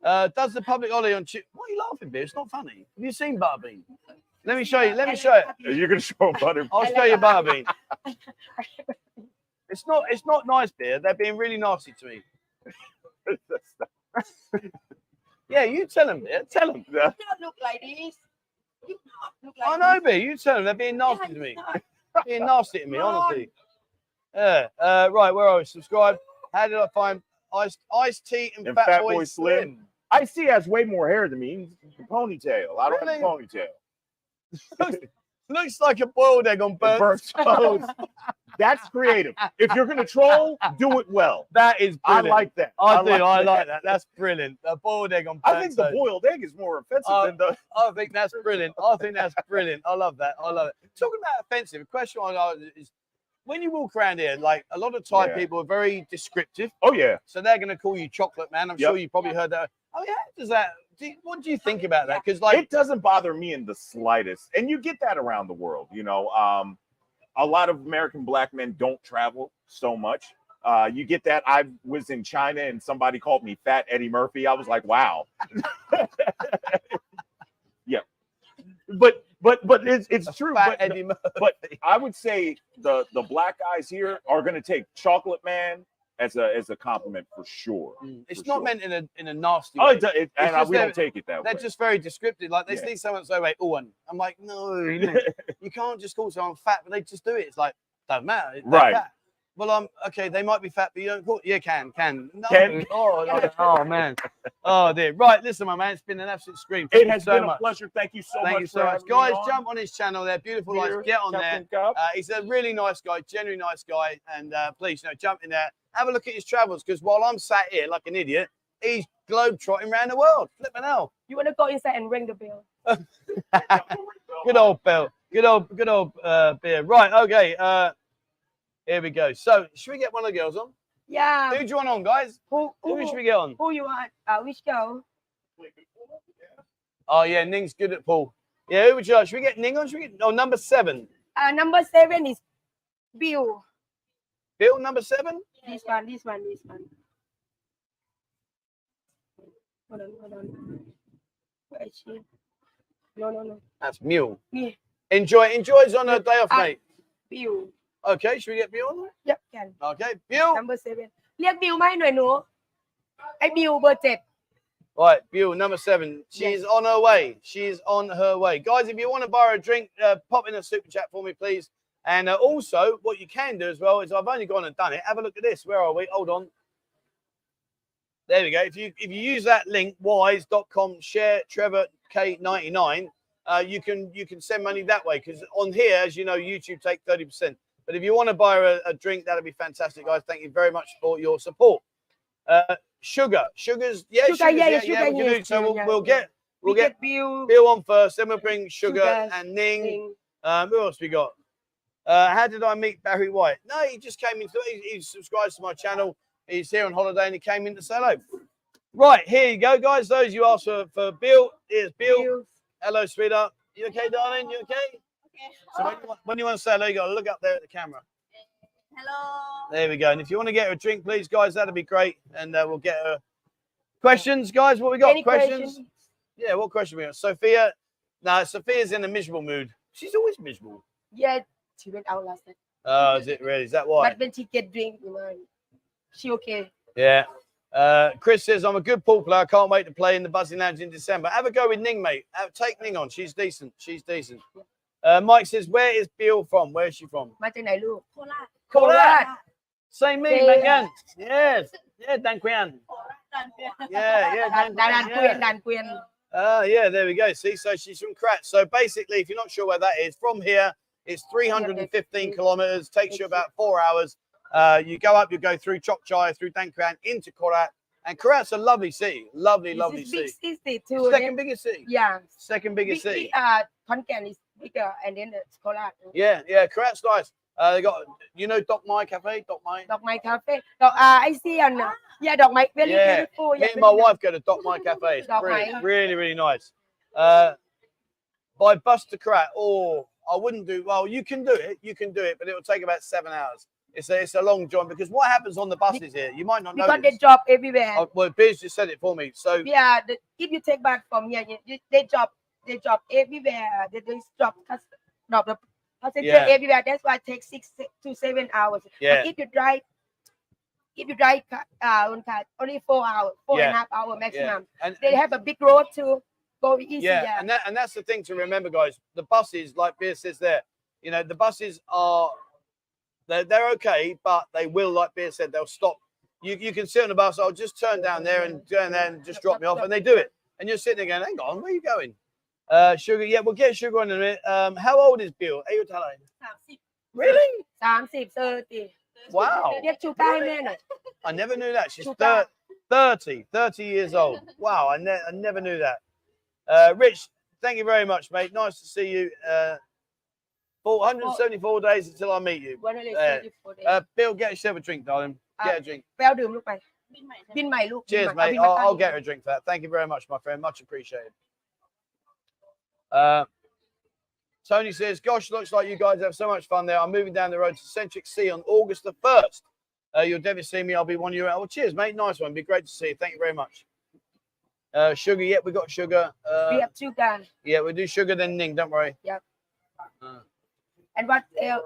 Uh, does the public holiday on Tuesday? What are you laughing, beer? It's not funny. Have you seen Butterbean? Let me show you. Let me show you. You're gonna show him butter. I'll show you Butterbean. It's not. It's not nice, beer. They're being really nasty to me. Yeah, you tell them, beer. Tell them. You don't look like this. You not look like I know, this. beer. You tell them. They're being Yeah, nasty to me. no. Being nasty to me, No. honestly. Yeah. Uh, right. Where are we? Subscribe. How did I find Ice Ice-T and, And Fat, Boy, Slim? Slim. I see has way more hair than me. He's ponytail. I don't have a ponytail. Looks like a boiled egg on. Burnt toast. That's creative. If you're gonna troll, do it well. That is I like that. I, do. I that. like that. That's brilliant. A boiled egg on I think the boiled egg is more offensive Uh, than the. I think that's brilliant. I think that's brilliant. I love that. I love it. Talking about offensive, a question I know is when you walk around here, like a lot of Thai Yeah. people are very descriptive. Oh yeah. So they're going to call you chocolate man. I'm Yep. sure you probably heard that. Oh, yeah. Does that, do what do you think about that? Because, like, it doesn't bother me in the slightest and you get that around the world you know um a lot of american black men don't travel so much. Uh you get that? I was in china and somebody called me fat eddie murphy. I was like wow. Yeah. But but but it's it's true but but i would say the the black guys here are going to take chocolate man as a as a compliment for sure Mm. It's for not sure. meant in a in a nasty oh way. it, it, and just we they're- don't take it that way They're just very descriptive. Like they Yeah. see someone say, "Wait, oh, I'm like, no, you can't just call someone fat, but they just do it. It's like don't matter, they're Right. fat. Well, um, okay, they might be fat, but you don't call. Yeah, can, can, no. Can. Oh, no. oh man, oh dear. Right, listen, my man, it's been an absolute scream. it Thank you has so been a pleasure thank you so Thank much you so much, guys. on. Jump on his channel. They're beautiful Here, lights. Get on there. Uh, he's a really nice guy, genuinely nice guy, and uh, please, you know, jump in there. Have a look at his travels because while I'm sat here like an idiot, he's globe trotting around the world. Flipping hell. You want to go inside and ring the bell? good old Bill. Good old, good old uh, beer. Right, okay. Uh, here we go. So, should we get one of the girls on? Yeah. Who do you want on, guys? Who Who who, should we get on? who you want? Uh, which girl? Oh yeah, Ning's good at pool. Yeah, who would you like? Should we get Ning on? Should we get oh number seven? Uh, number seven is Bill. Bill number seven? This one, this one, this one. Hold on, hold on. Where is she? No, no, no. That's Mule. Me, Enjoy enjoy's on her day off, Ah. mate. Bill. Okay, should we get Bill on? Yep, can. Okay, Bill. Number seven. เรียกบิวมาให้หน่อยหนูไอ้บิวเบอร์เจ็ด Right, Bill number seven. She's on her way. She's on her way. Guys, if you want to borrow a drink, uh, pop in a super chat for me, please. And uh, also, what you can do as well is I've only gone and done it. Have a look at this. Where are we? Hold on. There we go. If you if you use that link wise.com share Trevor K99, uh, you can you can send money that way because on here, as you know, YouTube take 30%. But if you want to buy a, a drink, that'd be fantastic, guys. Thank you very much for your support. Uh, sugar, sugars, yeah, Sugar, sugars, yeah, yeah, we sugar, do. yes, So yeah, we'll, yeah, we'll get we'll we get get bill Bill on first, then we'll bring sugar, Sugar, and Ning. thing. Um, who else we got? Uh, how did I meet Barry White? No, he just came into he, he subscribes to my channel. He's here on holiday and he came in to say hello. Right, here you go, guys. Those you asked for, for Bill. Here's Bill. Bill. Hello, sweetheart. You okay, darling? You okay? So when you, want, when you want to say hello, you got to look up there at the camera. Hello. There we go. And if you want to get her a drink, please, guys, that'd be great. And uh, we'll get her questions, guys. What we got? Any questions? questions? Yeah, what question we got? Sophia. No, Sophia's in a miserable mood. She's always miserable. Yeah, she went out last night. Oh, is it really? Is that why? But when she get drink, you know, she okay. Yeah. Uh, Chris says, I'm a good pool player. Can't wait to play in the Buzzin Lounge in December. Have a go with Ning, mate. Have, take Ning on. She's decent. She's decent. Uh, Mike says, Where is Bill from? Where is she from? มาจากไหนลูก Call that. Say me, Yeah. Yes. Yeah, Dan Kwian. Yeah, yeah, Dan ด่าน Quian. Yeah. Uh, yeah, there we go. See, so she's from Korat. So basically, if you're not sure where that is, from here it's 315 kilometers, takes you about four hours. Uh, you go up, you go through Chokchai, through Dan Kwian, into Korat. And Korat's a lovely city. Lovely, it's lovely city. Big city too. Second biggest city. Yeah. Second biggest big, city. Uh, Khon Kaen is bigger and then it's Korat. Yeah, yeah. Korat's nice. Uh, they got, you know, Doc Mai Cafe? Doc Mai? Doc Mai Cafe. Doc, uh, I see on, uh, yeah, Doc Mai. Really yeah. beautiful. Yeah, Me and my wife go to Doc Mai Cafe. It's Doc. Mai. Really, really nice. Uh, by bus to Korat, oh, I wouldn't do, well, you can do it, you can do it, but it will take about seven hours. It's a, it's a long jaunt because what happens on the buses here, you might not know. because they drop everywhere Oh, well, Biz just said it for me. So, yeah the, if you take back from here you, you, they drop they drop everywhere they, they drop drop the passenger Yeah. everywhere that's why it takes six to seven hours yeah, but if you drive if you drive uh on car only four hours four and a half hour yeah. maximum And, they have a big road to Easy. Yeah, yeah. and that and that's the thing to remember, guys. The buses, like Beer says there, you know, the buses are they're, they're okay, but they will, like Beer said, they'll stop. You you can sit on the bus. I'll just turn down there and turn there and just drop me off, and they do it. And you're sitting there going, "Hang on, where are you going?" Uh, sugar. Yeah, we'll get sugar in a minute. Um, how old is Bill? Are you telling? Really? 30. Wow. Really? I never knew that. She's 30, 30, 30 years old. Wow, I, ne- I never knew that. Uh, Rich, thank you very much, mate. Nice to see you. Uh, 474 days until I meet you. วันอะไร เอ่อ เซอร์ติโฟเด Uh, Bill, get yourself a drink, darling. Get a drink. แปลดื่มลูกไป บินใหม่ บินใหม่ลูก Cheers, บินใหม่ mate. เอาบิน I'll, มา I'll ตั้ง get her a drink for that. Thank you very much, my friend. Much appreciated. Uh, Tony says, Gosh, looks like you guys have so much fun there. I'm moving down the road to Centric Sea on August the 1st. Uh, you'll definitely see me. I'll be one of you. Oh, cheers, mate. Nice one. Be great to see you. Thank you very much. Uh, sugar, yeah, we got sugar. Uh, we have sugar. Yeah, we do sugar then Ning, don't worry. Yeah. Uh, and what? Uh,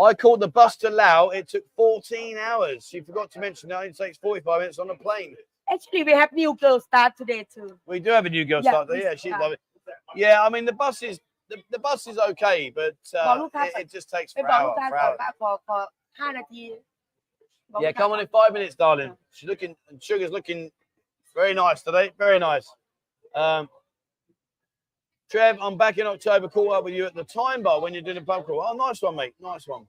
I called the bus to Lao. It took 14 hours. You forgot to mention that. It takes 45 minutes on a plane. Actually, we have new girl start today too. We do have a new girl yeah, start today. Yeah, she's love it. Yeah, I mean the bus is the, the bus is okay, but uh, it, it, just takes for, hour, for, hour. for, for Yeah, come on in five minutes, darling. She's looking. Sugar's looking very nice today. Very nice. Um Trev, I'm back in October. Caught up with you at the time bar when you did a pub crawl. Oh, nice one, mate. Nice one.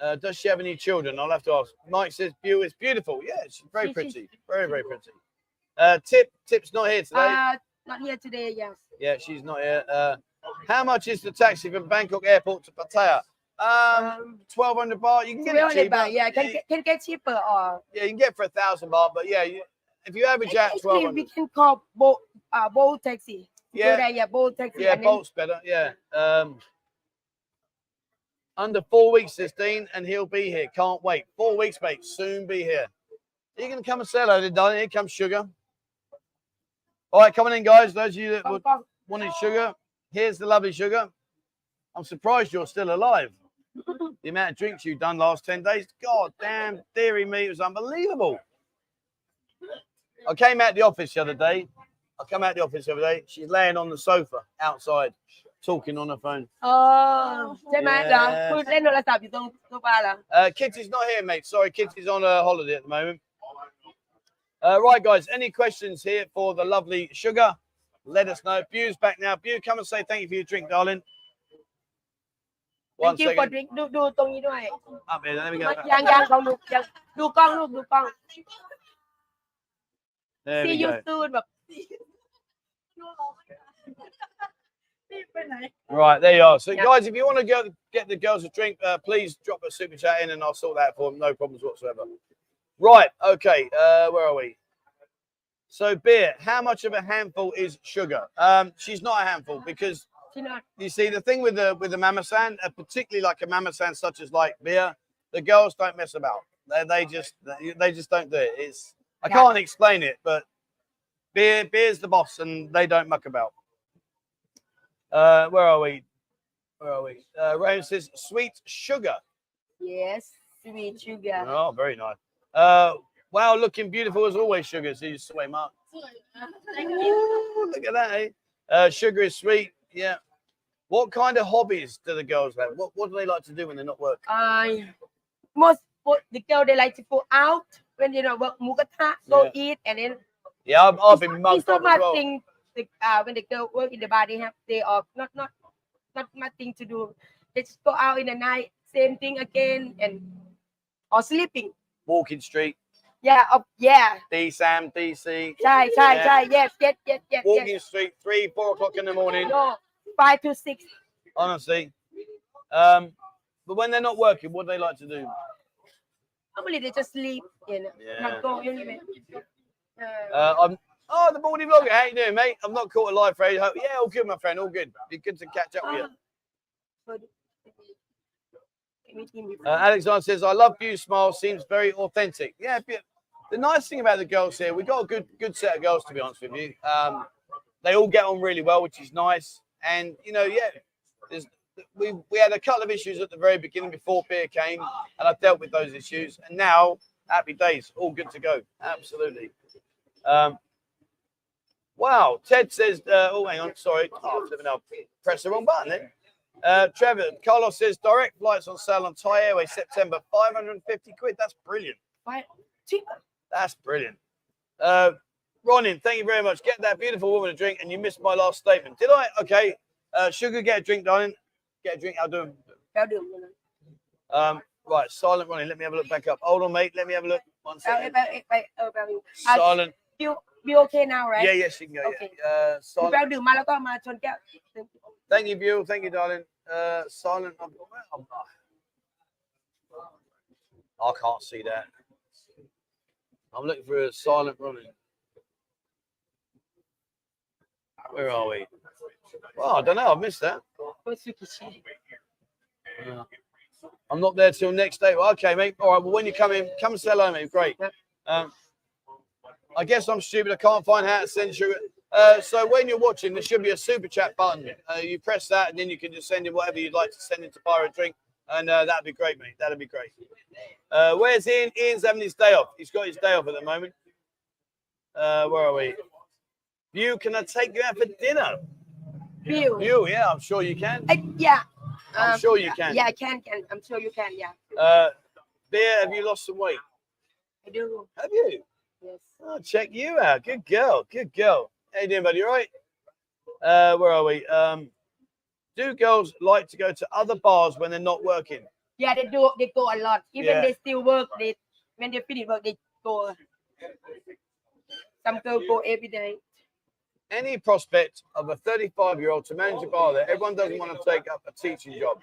Uh, does she have any children? I'll have to ask. Mike says Bew is beautiful. Yeah, she's very pretty. Very, very pretty. Uh, Tip, Tip's not here today. Uh, not here today. Yes. yeah, she's not here. Uh, how much is the taxi from Bangkok Airport to Pattaya? Um, twelve hundred baht. You can get it cheaper. Yeah, can yeah, get- can get cheaper or yeah, you can get for a thousand baht, but yeah, you, if you average out twelve we can call boat uh boat taxi. Yeah, there, yeah, boat taxi. yeah, and then- better. Yeah. Um, under four weeks, says Dean, and he'll be here. Can't wait. Four weeks, mate. Soon be here. Are you gonna come and say hello to Donny? Here comes Sugar. All right, coming in, guys. Those of you that wanted sugar. Here's the lovely sugar. I'm surprised you're still alive. the amount of drinks you've done last 10 days, god damn, dearie me, it was unbelievable. I came out the office the other day. I come out the office the other day. She's laying on the sofa outside, talking on her phone. Oh, yeah. uh, Kitty's not here, mate. Sorry, Kitty's on a holiday at the moment. Uh, right, guys, any questions here for the lovely Sugar? Let us know. Bew's back now. Bew, come and say thank you for your drink, darling. One thank you for second. drink ดูดูตรงนี้ด้วย Up here, let me go. ยังยังของดูยังดูกล้องลูกดูกล้อง There see we you go. soon แบบ รีบไปไหน Right, there you are. So, Yeah. guys, if you want to go get the girls a drink, uh, please drop a super chat in and I'll sort that for them. No problems whatsoever. Right, okay. Uh, where are we? So, beer. How much of a handful is sugar? Um, she's not a handful because ที่นอน you see, the thing with the with the mamasan, uh, particularly like a mamasan such as like beer, the girls don't mess about. They, they just they just don't do it. It's I can't explain it, but beer beer's the boss, and they don't muck about. Uh, where are we? Where are we? Uh, Raymond says sweet sugar. Yes, sweet sugar. Oh, very nice. Uh, wow, looking beautiful as always, sugar. So you, sway, Mark. Ooh, look at that. Eh? Uh, sugar is sweet. Yeah. What kind of hobbies do the girls have? What What do they like to do when they're not working? I most for the girl they like to go out when they don't work หมูกระทะ go eat and then Yeah, I've, I've been it's mugged so up as much well. thing the, uh, when the girl work in the bar they have day off not not not much thing to do they just go out in the night same thing again and or sleeping Walking Street, yeah of yeah D Sam, DC. ใช่ใช่ Yeah.ใช่ yes yes yes yes yes Walking Street, three, four o'clock in the morning. no five to six Honestly. Um, but when they're not working, what do they like to do? normally they just sleep you know Yeah. not go you know uh, Uh, I'm. Oh, the baldy vlogger. How you doing, mate? I'm not caught a live for. Yeah, all good, my friend. All good. Be good to catch up with you. Meet. Uh, Alexander says, "I love you. Smile seems very authentic." Yeah. The nice thing about the girls here, we got a good good set of girls to be honest with you. Um, they all get on really well, which is nice. And you know, yeah, there's, we we had a couple of issues at the very beginning before beer came, and I've dealt with those issues. And now, happy days, all good to go. Absolutely. Um, wow. Ted says, uh, "Oh, hang on, sorry, oh, flipping out. Press the wrong button there." Uh, Trevor, Carlos says direct flights on sale on Thai Airways September, 550 quid. That's brilliant. That's brilliant. Uh, Ronin, thank you very much. Get that beautiful woman a drink, and you missed my last statement. Did I? Okay. Uh, sugar, get a drink, darling. Get a drink. I'll do it. I'll do it. Um, right, silent Ronin. Let me have a look back up. Hold on, mate. Let me have a look. One second. Uh, about wait, wait, wait. Silent. You be okay now, right? Yeah, yeah, you can go. Okay. Yeah. Uh, silent. Thank you, Bill. Thank you, darling. Uh, silent. I'm, I'm, I can't see that. I'm looking for a silent running. Where are we? Well, I don't know. I've missed that. I'm not there till next day. Well, okay, mate. All right. Well, when you come in, come and say hello, mate. Great. Um, I guess I'm stupid. I can't find how to send you. Uh, so when you're watching, there should be a super chat button. Uh, you press that, and then you can just send in whatever you'd like to send in to buy a drink, and uh, that'd be great, mate. That'd be great. Uh, where's Ian? Ian's having his day off. He's got his day off at the moment. Uh, where are we? You, can I take you out for dinner? You. You, yeah, I'm sure you can. I, yeah. I'm um, sure you can. Yeah, I can, can. I'm sure you can, yeah. Uh, Bear, have you lost some weight? I do. Have you? Yes. Oh, check you out. Good girl. Good girl. How you doing, buddy? All right? Uh, where are we? Um, do girls like to go to other bars when they're not working? Yeah, they do. They go a lot. Even yeah. they still work. They when they finish work, they go. Some girls go every day. Any prospect of a 35 year old to manage a bar there, everyone doesn't want to take up a teaching job.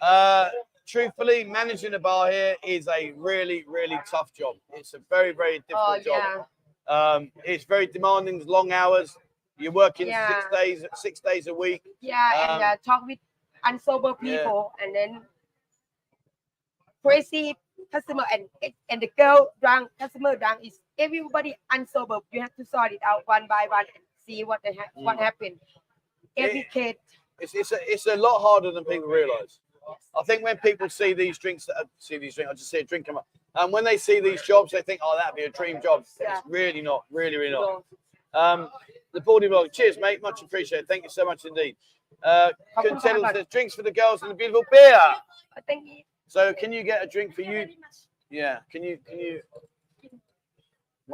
Uh, truthfully, managing a bar here is a really, really tough job. It's a very, very Oh difficult job. yeah, Um, it's very demanding, long hours. You're working six days, six days a week. yeah, and Um, uh, talk with unsober yeah. people, and then crazy customer and and the girl drunk customer drunk is everybody unsober. You have to sort it out one by one and see what they what mm. happened. Educate. it. It's, it's, a, it's a lot harder than people realise. I think when people see these drinks, that, uh, see these drinks, I just see a drink them up. And when they see these jobs, they think, oh, that'd be a dream job. Yeah. It's really not, really, really not. Um, the boarding Vlog, cheers, mate. Much appreciated. Thank you so much indeed. Uh, couldn't tell us there's drinks for the girls and the beautiful beer. Thank you. So, can you get a drink for you? Yeah. Can you, can you,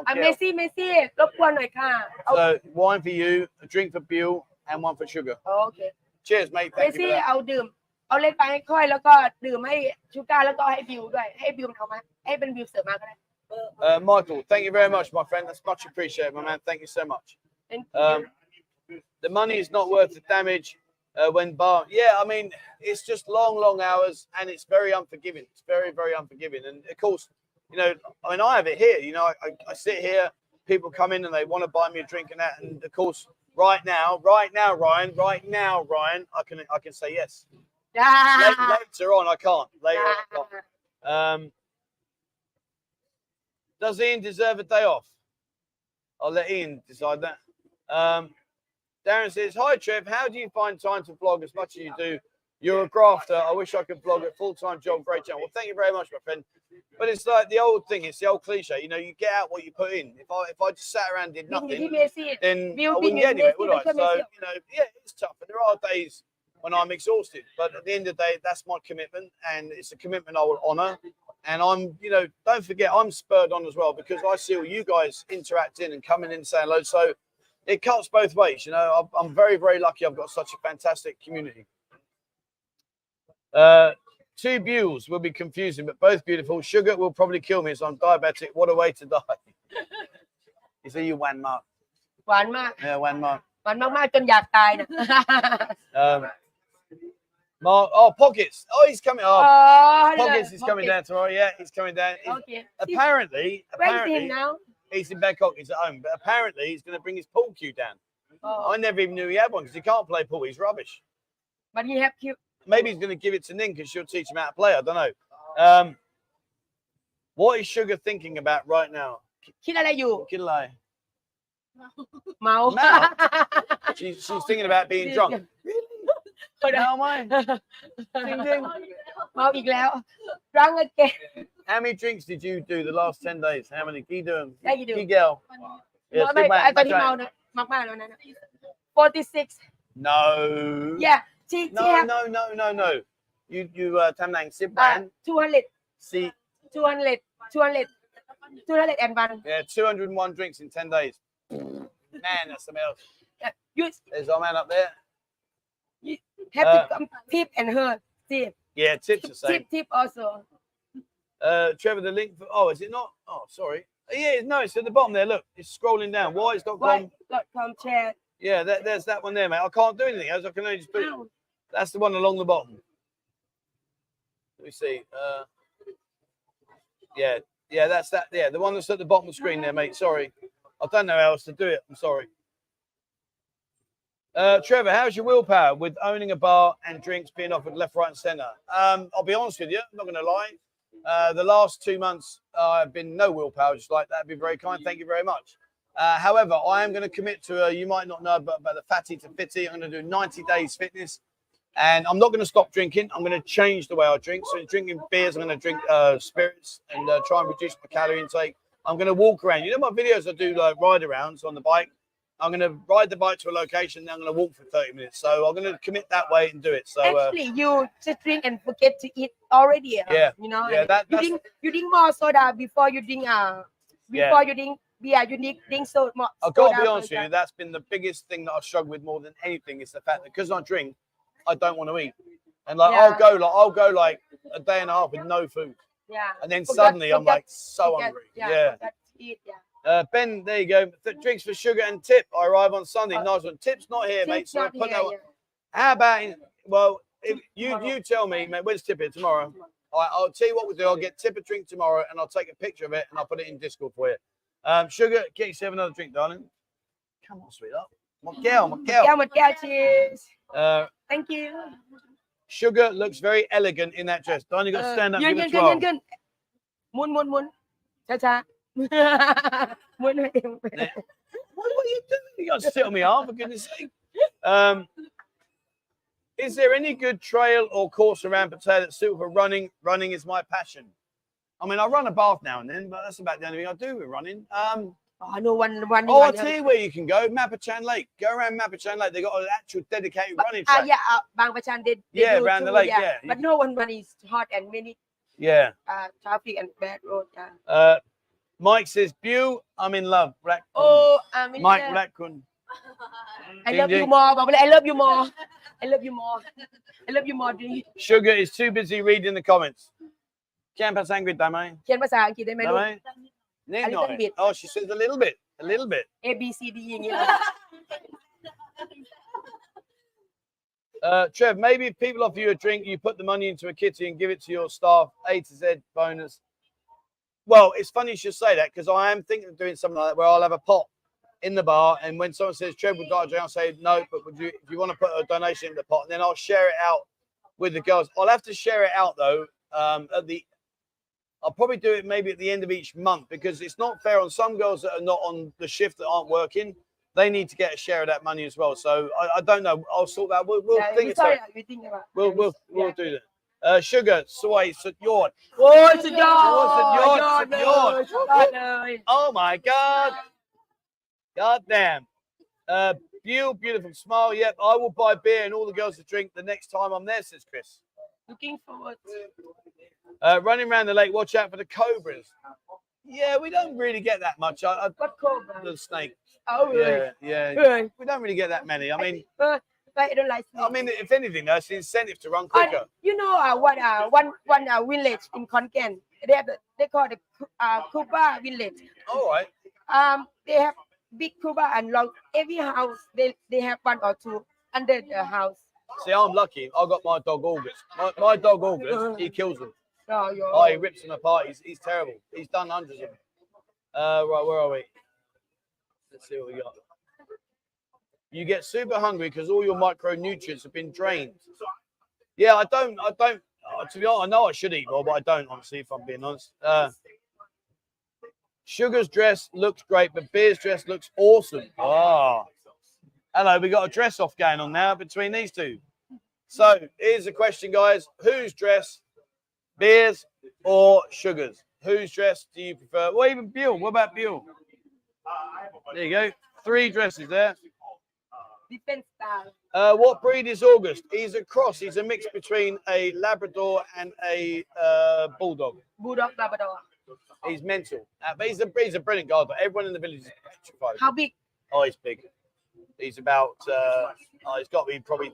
อ่ะ Okay. เมซี่เมซี่รบกวนหน่อยค่ะเอา So wine for you, a drink for Bill, and one for Sugar. โอเค Cheers, mate. เม Thank you. ซี่ For that. เอาดื่ม เอาเล่นไปให้ค่อยแล้วก็ดื่มให้ชูการ์แล้วก็ให้บิวด้วย ให้บิวมันเอามาให้เป็นบิวเสิร์ฟมาก็ได้ Uh, Michael, thank you very much, my friend. That's much appreciated, my man. Thank you so much. Thank Um, the money is not worth the damage uh, when bar. Yeah, I mean, it's just long, long hours, and it's very unforgiving. It's very, very unforgiving. And of course, you know, I mean, I have it here. You know, I, I, sit here, people come in and they want to buy me a drink and that. And of course, right now, right now, Ryan, right now, Ryan, I can, I can say yes. จ้า La- later on, I can't. Later on, I can't. Um, does Ian deserve a day off? I'll let Ian decide that. Um, Darren says, Hi, Trev. How do you find time to vlog as much as you do? You're a grafter. I wish I could blog it. Full time job, great job. Well, thank you very much, my friend. But it's like the old thing. It's the old cliche. You know, you get out what you put in. If I if I just sat around and did nothing, then I wouldn't get anywhere, would I? So you know, yeah, it's tough. And there are days when I'm exhausted. But at the end of the day, that's my commitment, and it's a commitment I will honour. And I'm, you know, don't forget, I'm spurred on as well because I see all you guys interacting and coming in and saying hello. So it cuts both ways. You know, I'm very, very lucky. I've got such a fantastic community. Uh, two Buells will be confusing, but both beautiful. Sugar will probably kill me, so I'm diabetic. What a way to die. you see, you one mark. หวานมาก Yeah, one mark. หวานมากๆจนอยากตายนะ Um, Mark, oh, Pockets. Oh, he's coming. อ๋อ Oh, Pockets is coming down tomorrow. Yeah, he's coming down. He's- โอเค apparently, Where is he apparently, now he's in Bangkok. He's at home, but apparently, he's going to bring his pool cue down. อ๋อ I never even knew he had one because he can't play pool. He's rubbish. but he have cute Maybe he's going to give it to Ning because she'll teach him how to play. I don't know. Um, what is Sugar thinking about right now? คิดอะไรอยู่ Kidley. เมา เมา She's, she's thinking about being drunk. How am I? Ding, ding. เมาอีกแล้ว drunk again How many drinks did you do the last 10 days? How many? Can you do them? Yeah, you do. Miguel. Yes, ไม่ big ไม่ man, ไอ้ตอน big ที่เมา man. นะมากๆแล้วนะ46 No. yeah she she no, no, no, no, no. You, you, uh, Tam Nang, sit uh, man. 200 See, 200 200 200 and one yeah, 201 drinks in 10 days. Man, that's something else. you There's our man up there. have Uh, to come tip and her tip Yeah, tips the same. tip tip also Uh, Trevor, the link for, oh, is it not? Oh, sorry. Yeah, no, it's at the bottom there. Look, it's scrolling down. Why dot com share Yeah, that, there's that one there, mate. I can't do anything else. I can only just put it. That's the one along the bottom. Let me see. Uh, yeah, yeah, that's that. Yeah, the one that's at the bottom of the screen there, mate. Sorry. I don't know how else to do it. I'm sorry. Uh, Trevor, how's your willpower with owning a bar and drinks being offered left, right, and centre? Um, I'll be honest with you, I'm not going to lie. Uh, the last two months, uh, I've been no willpower, just like that. Be very kind. Thank you very much. Uh, however, I am going to commit to a, you might not know, but, but the fatty to fitty. I'm going to do 90 days fitness and I'm not going to stop drinking. I'm going to change the way I drink. So, drinking beers, I'm going to drink uh, spirits and uh, try and reduce my calorie intake. I'm going to walk around. You know, my videos I do like ride arounds on the bike. I'm going to ride the bike to a location. Then I'm going to walk for 30 minutes. So, I'm going to commit that way and do it. So, uh, actually you just drink and forget to eat already uh, Yeah. you know yeah, that, you drink you drink more soda before you drink uh Yeah. before you drink beer you need drink so much. I've got to be honest with you. That's been the biggest thing that I've struggled with more than anything is the fact that because I drink, I don't want to eat. And like Yeah. I'll go like I'll go like a day and a half with no food, Yeah. and then Forgot- suddenly I'm like so Forget- hungry. Yeah. Yeah. forgot to eat, yeah. Uh, ben, there you go. Th- drinks for sugar and tip. I arrive on Sunday. Uh, nice one. Tip's not here, mate. So we'll put here, that one. How about in, well, if you you tell me, mate. When's tip here tomorrow? Right, I'll tell you what we'll do. I'll get tip a drink tomorrow, and I'll take a picture of it, and I'll put it in Discord for you. Um, sugar, get yourself another drink, darling. Come on, sweetheart. My girl, my girl. Yeah, but yeah, cheers. Uh, Thank you. Sugar looks very elegant in that dress. Don, you got to uh, stand up. Yun, yun, yun, yun, yun. Moon, moon, moon. Cha cha. moon. what, are you doing? You got to sit on me arm, for goodness sake. Um, is there any good trail or course around Pattaya that's suitable for running? Running is my passion. I mean, I run a bath now and then, but that's about the only thing I do with running. Um, Oh, I know one. one oh, I'll tell you where you can go. Mabprachan Lake. Go around Mabprachan Lake. They got an actual dedicated but, running uh, track. Uh, yeah, uh, Mabprachan did. yeah, around too, the lake. Yeah. yeah. but no one runs hard and many. Yeah. Uh, traffic and bad road. Uh. uh Mike says, Bill, I'm in love." Rackun. Oh, I'm in Mike love. Rackun. I love you more, I love you more. I love you more. I love you more, Sugar is too busy reading the comments. เขียนภาษาอังกฤษได้ไหมเขียนภาษาอังกฤษได้ไหมลูก a little bit. Oh, she says a little bit. A little bit. A, B, C, D. Uh, Trev, maybe if people offer you a drink, you put the money into a kitty and give it to your staff. A to Z bonus. Well, it's funny you should say that because I am thinking of doing something like that where I'll have a pot in the bar, and when someone says Trev will like a drink, I'll say no, but would you? Do you want to put a donation in the pot? And then I'll share it out with the girls. I'll have to share it out though um, at the I'll probably do it maybe at the end of each month because it's not fair on some girls that are not on the shift that aren't working. They need to get a share of that money as well. So I, I don't know. I'll sort that. We'll, we'll yeah, think it's sorry. We'll we'll, yeah. we'll do that. Uh, sugar, soy, señor. Oh, señor. Oh, yawn. Oh. Oh, my God. God damn. Uh, beautiful, beautiful smile. Yep, I will buy beer and all the girls to drink the next time I'm there, says Chris. Looking forward. Uh, running around the lake, watch out for the cobras. Yeah, we don't really get that much. I, I? The snake. Oh, really? Yeah, yeah. We don't really get that many. I mean, but I don't like. I mean, if anything, that's the incentive to run quicker. You know, uh, what? Uh, one one uh, village in Khon Kaen, they have they call it the, uh, Cuba village. All right. Um, they have big Cuba and long. Every house they they have one or two under the house. See, I'm lucky. I got my dog August. My, my dog August, he kills them oh. Oh, he rips them apart. He's, he's terrible. He's done hundreds of them. Uh, right, where are we? Let's see what we got. You get super hungry because all your micronutrients have been drained. Yeah, I don't. I don't. uh, to be honest, I know I should eat more, but I don't. Honestly, if I'm being honest. Uh, Sugar's dress looks great, but Beer's dress looks awesome. Oh, hello. We got a dress off going on now between these two. So here's the question, guys: Whose dress beers or sugars? Whose dress do you prefer? Well, even Buell. What about Buell? There you go. Three dresses there. Uh, what breed is August? He's a cross. He's a mix between a Labrador and a uh, Bulldog. bulldog labrador He's mental. Uh, but he's a, he's a brilliant guy, but everyone in the village is petrified. how big Oh, he's big. He's about, uh, oh, he's got to be probably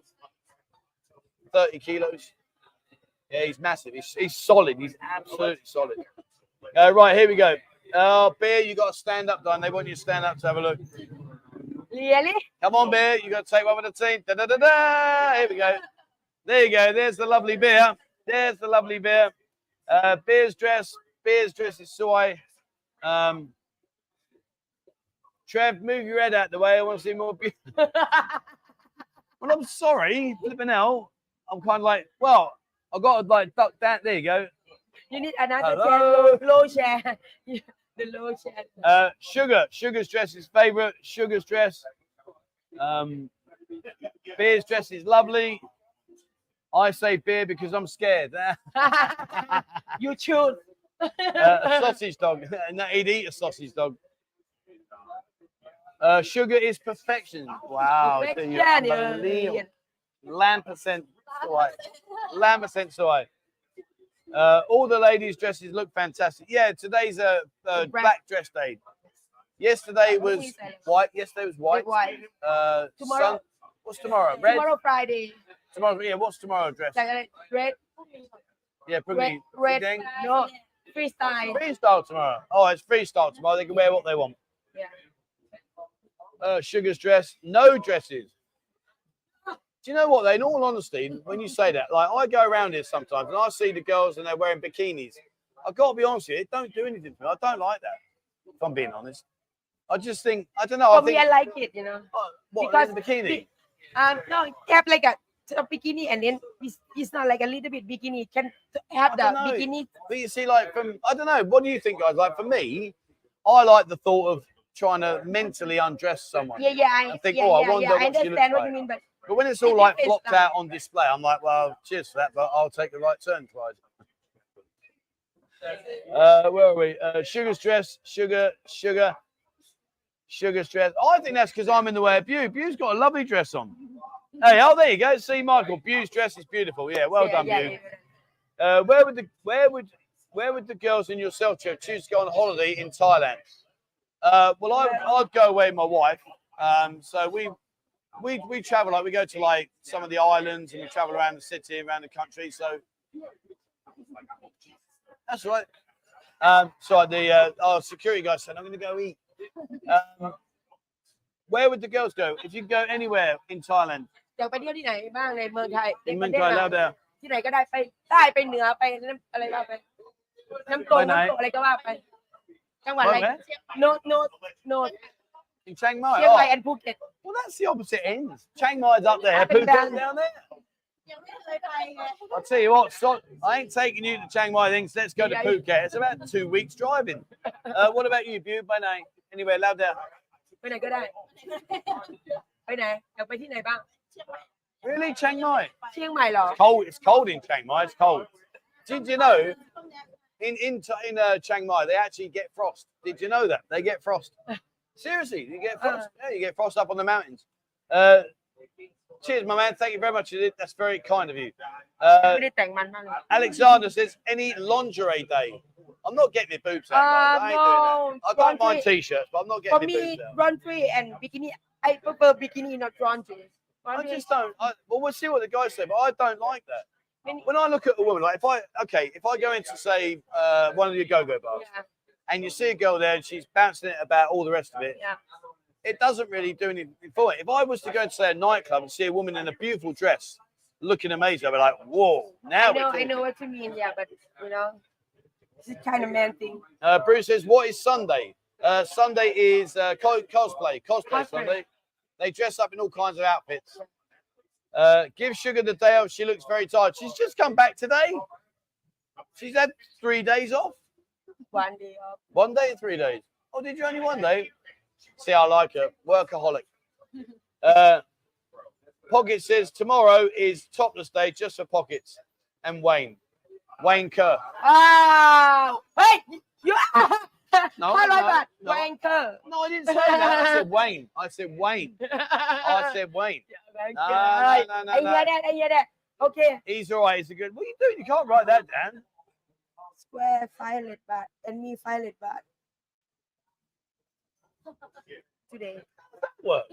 30 kilos. Yeah, he's massive. He's, he's solid. He's absolutely solid. Uh, right, here we go. Uh, Bear, you got to stand up, Don. They want you to stand up to have a look. really Come on, Bear. You got to take one for the team. Da, da, da, da. Here we go. There you go. There's the lovely beer. There's the lovely beer. Uh, Bear's dress. Bear's dress is soy. Um, Trev, move your head out the way. I want to see more beer. well, I'm sorry. Flipping out. I'm kind of like, well, I've got to like duck that. There you go. you need another Hello. chair low, low chair the low chair Uh, Sugar. Sugar's dress is favorite. Sugar's dress. Um, Beer's dress is lovely. I say beer because I'm scared. you choose uh, a sausage dog. he'd eat a sausage dog. Uh, sugar is perfection. Wow. Perfection. Lamb percent Lamb percent. Uh, all the ladies' dresses look fantastic. Yeah, today's a, a Black. dress day. Yesterday was white. Yesterday was white. white. Uh, Tomorrow- sun- what's tomorrow? Red. tomorrow Friday Tomorrow, yeah. What's tomorrow dress? like red, Yeah, red, Brooklyn. red. Gang. No, freestyle. Freestyle tomorrow. Oh, it's freestyle tomorrow. They can wear what they want. Yeah. Uh, Sugar's dress, no dresses. Do you know what? Though, in all honesty, when you say that, like I go around here sometimes and I see the girls and they're wearing bikinis. I've got to be honest with you, it don't do anything for me. I don't like that. If I'm being honest, I just think I don't know. I For me, think I like it, you know. oh, what, because in a bikini. Um, no, they have like a, a bikini, and then it's, it's not like a little bit bikini. It can have I the know. bikini. But you see, like from I don't know. What do you think, guys? Like for me, I like the thought of trying to mentally undress someone. Yeah, yeah, I, I think, yeah, oh, I yeah, wonder yeah. What looks understand what you mean, but But when it's all It like depends flopped out on display, I'm like, well, cheers for that, but I'll take the right turn, Clyde. Uh, where are we? Uh, Sugar's dress, Sugar, Sugar, Sugar's dress. I think that's because I'm in the way of Bew. Bew's got a lovely dress on. Hey, oh, there you go. See, Michael, Bew's dress is beautiful. Yeah, well yeah, done, yeah, Bew. yeah. Uh, where would the where would where would the girls in your self choose to go on holiday in Thailand? Uh, well, I I'd go away with my wife. Um, so we we we travel like we go to like some of the islands and we travel around the city, around the country. So that's right. Um, so the uh, our security guy said, "I'm going to go eat." Um, where would the girls go if you could go anywhere in Thailand? อยากไปเที่ยวที่ไหนบ้างในเมืองไทยใน In ประเทศ Thailand, เรา out there. ที่ไหนก็ได้ไปใต้ไปเหนือไปน้ำอะไรก็ไปน้ำตก ไปไหน น้ำตกอะไรก็ว่าไป จังหวัดอะไร Where? โนดโนดโนด In Chiang Mai. เชียง Oh, รายแอนภูเก็ต well, that's the opposite end. Chiang Mai's up there. Up and Phuket's down. down there. ยังไม่เคยไปไง I'll tell you what, so, I ain't taking you to Chiang Mai things. Let's go to Yeah. Phuket. It's about two weeks driving. Uh, what about you, Bew? By name? Anywhere loud there? ไปไหนก็ได้ ไปไหนอยากไปที่ไหนบ้าง Really, Chiang Mai? เชียงใหม่เหรอ Cold. It's cold in Chiang Mai. It's cold. Did you know in in Ch- in uh, Chiang Mai they actually get frost? Did you know that they get frost? Seriously, you get uh-huh. frost, uh, yeah, you get frost up on the mountains. Uh, cheers, my man. Thank you very much. That's very kind of you. Uh, Alexander says, any lingerie day. I'm not getting my boobs out. Uh, I, no, I don't mind t-shirts, but I'm not getting For me, free and bikini. I prefer bikini, not lingerie. I just don't. I, well, we'll see what the guys say, but I don't like that. When I look at a woman, like if I okay, if I go into say uh, one of your go-go bars. Yeah and you see a girl there and she's bouncing it about all the rest of it, yeah it doesn't really do anything for it. If I was to go to say a nightclub and see a woman in a beautiful dress, looking amazing, I'd be like, whoa! Now I know I know what you mean yeah but you know it's a kind of man thing Uh, Bruce says, "What is Sunday? Uh, Sunday is uh, co- cosplay. Cosplay Cosplay. Sunday. They dress up in all kinds of outfits. Uh, give Sugar the day off. She looks very tired. She's just come back today. She's had three days off one day off. One day, three days. Oh, did you only one day? See, I like it. Workaholic. uh, Pocket says tomorrow is topless day just for pockets and Wayne. Wayne Kerr. Oh, wait, you. No, no, that. No. Wayne Kerr. No, I didn't say that. I said Wayne. I said Wayne. I said Wayne. Yeah, no, no, no, no, no. Okay. He's all right. He's a good. What are you doing? You can't write that down square file it back, and me file it back today. What?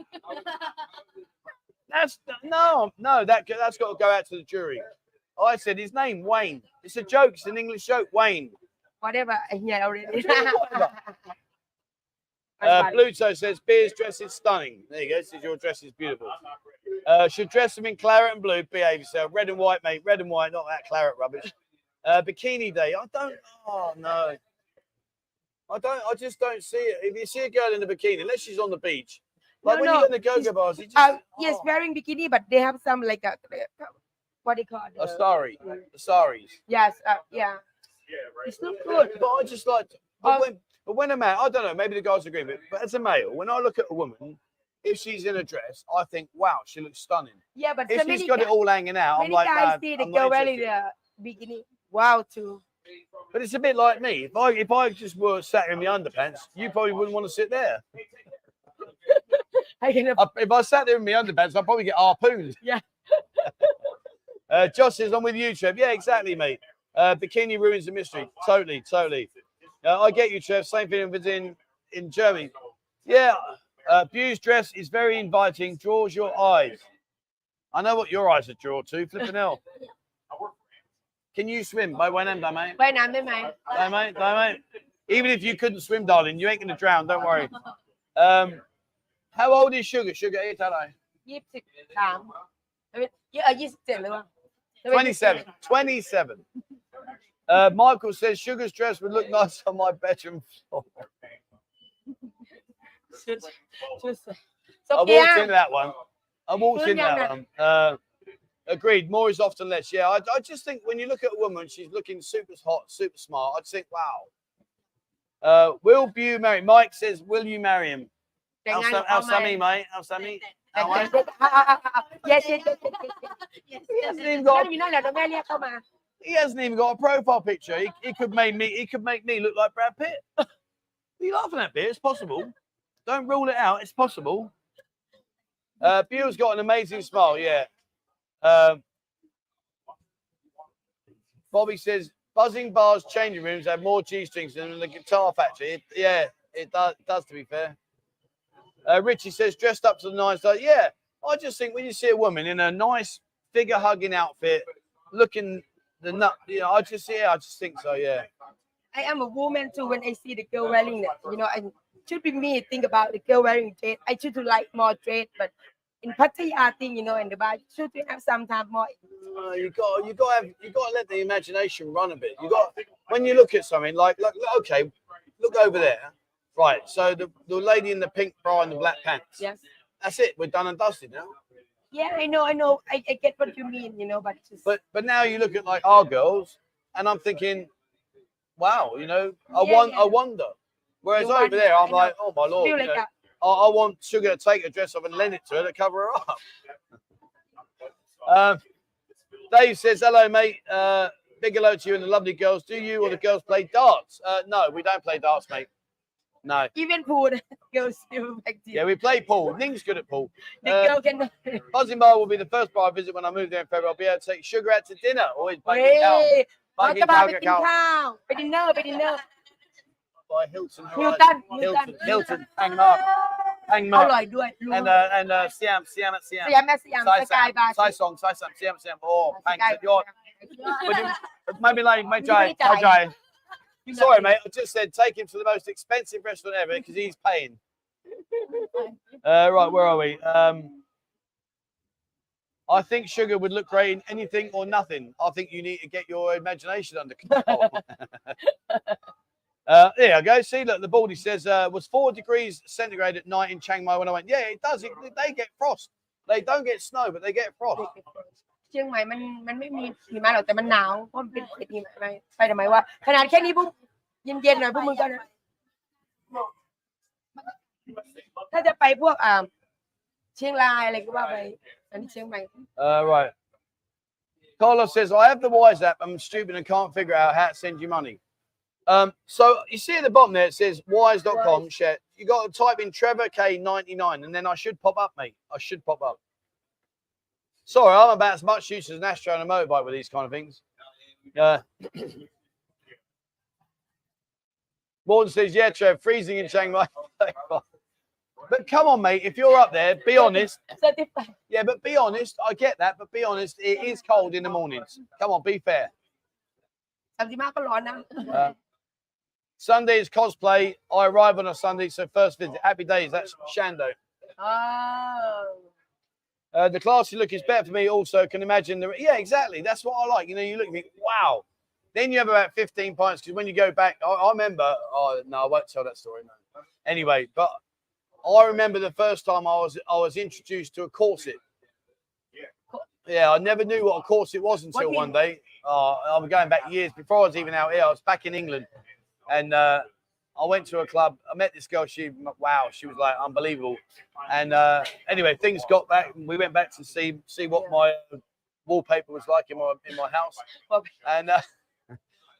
That's no, no. That that's got to go out to the jury. I said his name Wayne. It's a joke. It's an English joke. Wayne. Whatever. Yeah, already. uh, Pluto says Beer's dress is stunning. There you go. Says your dress is beautiful. Uh, should dress them in claret and blue. Behave yourself. Red and white, mate. Red and white. Not that claret rubbish. Uh, bikini day. I don't. Oh no. I don't. I just don't see it. If you see a girl in a bikini, unless she's on the beach, like No, when no, you go in the go-go bars, you just uh, yes oh, wearing bikini but they have some like a what do you call it a sari, the saris. yes uh, yeah it's not good But I just like. But Um, when, but when a man, I don't know. Maybe the guys agree, but, but as a male, when I look at a woman, if she's in a dress, I think, wow, she looks stunning. yeah but If so she's got it all hanging out, I'm like, guys see the girl wearing the bikini wow too But it's a bit like me. If I if I just were sat in my underpants, you probably wouldn't want to sit there. I can I, if I sat there in my underpants, I'd probably get harpooned. Yeah. uh, Josh says I'm with you, Trev. Yeah, exactly, mate. Uh, bikini ruins the mystery. Totally, totally. Uh, I get you, Trev. Same thing with in in Germany. Yeah. Uh, Bew's dress is very inviting, draws your eyes. I know what your eyes are drawn to. Flipping hell. Can you swim? By one end, I, mate? By when am mate? By mate, by mate. Even if you couldn't swim, darling, you ain't gonna drown. Don't worry. Um, how old is Sugar? Sugar, eight, are I? 27. 27. Uh, Michael says Sugar's dress would look nice on my bedroom floor. I walked into that one. I walked into that one. Uh, Agreed. More is often less. Yeah, I, I just think when you look at a woman, she's looking super hot, super smart. I'd think, wow. Uh, will you marry? Mike says, will you marry him? Al Sammy, mate. me, Sammy. yes, yes, yes, yes. He hasn't even got. A, he hasn't even got a profile picture. He, he could make me. He could make me look like Brad Pitt. Are you laughing at me? It's possible. Don't rule it out. It's possible. Uh, Bill's got an amazing smile. Yeah. Um, Bobby says buzzing bars changing rooms have more G strings than the guitar factory. It- yeah, it does. Does to be fair. Uh, Richie says dressed up to the nines. Like, yeah, I just think when you see a woman in a nice figure hugging outfit, looking the nut, you know, I just yeah, I just think so. Yeah. I am a woman too when I see the girl wearing that you know and should be me think about the girl wearing dress I should to like more dress but in Pattaya thing you know in the bar should to have sometimes more Uh, you got you got to have you got to let the imagination run a bit. You got when you look at something like look, look, okay, look over there. Right, so the, the lady in the pink bra and the black pants. yes That's it. We're done and dusted now. yeah I know I know I, I get what you mean you know but just But but now you look at like our girls, and I'm thinking, wow, you know, I Yeah, want yeah. I wonder. Whereas You over wonder, there, I'm like, oh my lord, you know, I, I want Sugar to take a dress off and lend it to her to cover her up. Um, Dave says, hello, mate. Uh, big hello to you and the lovely girls. Do you or the girls play darts? Uh, no, we don't play darts, mate. No. Even pool goes back Yeah, we play pool. Ning's good at pool. Uh, can... Bar will be the first bar I visit when I move there in February. I'll be able to take Sugar out to dinner. Always baking hey, cow. Baking cow, out By Hilton. Hilton, Hilton. Hilton. Hilton. Hang Mark. Hang อ Mark. ร่อยด้วยรู้ And uh, and uh, Siam, Siam at ส Siam. ยามแม่สยามสกายบาร์ Sai song, Sai song, Siam, Siam. Oh, ส thanks. กาย You're, but you- maybe like, my You Jai, really my die. Jai. Sorry, mate. I just said take him to the most expensive restaurant ever because he's paying. Uh, right, where are we? Um, I think sugar would look great in anything or nothing. I think you need to get your imagination under control. uh, there I go. See, look, the baldy says uh, was four degrees centigrade at night in Chiang Mai when I went. Yeah, it does. It, they get frost. They don't get snow, but they get frost. เชียงใหม่มันมันไม่มีหิมะหรอกแต่มันหนาวเพราะมันเป็นเขตหิมะไปไปทำไมวะขนาดแค่นี้พวกเย็นๆหน่อยพวกมึงก็นะถ้าจะไปพวกอ่าเชียงรายอะไรก็ว่าไปอันนี้เชียงใหม่ Uh, right. Carlos says, I have the Wise app. I'm stupid and can't figure out how to send you money. Um, so you see at the bottom there, it says wise.com. Share. You got to type in Trevor K99 and then I should pop up, mate. I should pop up. Sorry, I'm about as much use as an Astro and a motorbike with these kind of things. Uh, Morton says, yeah, Trev, freezing in Chiang Mai. but come on, mate. If you're up there, be honest. เซอร์ติฟาย Yeah, but be honest. I get that, but be honest. It is cold in the mornings. Come on, be fair. สามสิบห้าก็ร้อนนะ Uh, Sunday is cosplay. I arrive on a Sunday, so first visit. Happy days. That's Shando. อ๋อ Uh, the classy look is better for me. Also, can imagine the yeah, exactly. That's what I like. You know, you look at me, wow. Then you have about 15 pints because when you go back, I, I remember. Oh no, I won't tell that story. No. Anyway, but I remember the first time I was I was introduced to a corset. Yeah, I never knew what a corset was until one day. Uh, I'm going back years before I was even out here. I was back in England, and uh, I went to a club. I met this girl. She wow, she was like unbelievable. And uh, anyway, things got back. We went back to see see what my wallpaper was like in my in my house. And uh,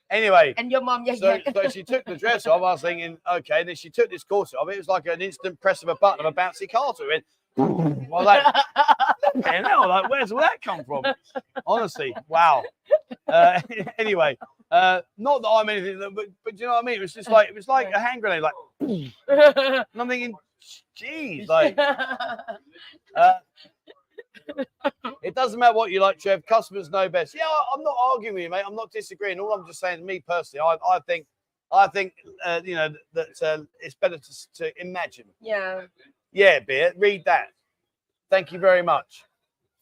anyway, and your mom yeah, so, so she took the dress off. I was thinking, okay. And then she took this corset off. It was like an instant press of a button of a bouncy castle. It went, I was like, "Fucking hell, like, where's all that come from? Honestly, wow. Uh, anyway, uh, not that I'm anything, but but do you know what I mean? It was just like it was like a hand grenade. Like, and I'm thinking, geez, like. Uh, it doesn't matter what you like, Trev. Customers know best. Yeah, I- I'm not arguing with you, mate. I'm not disagreeing. All I'm just saying, me personally, I, I think, I think, uh, you know, that uh, it's better to, to imagine. Yeah. Yeah, beer. Read that. Thank you very much.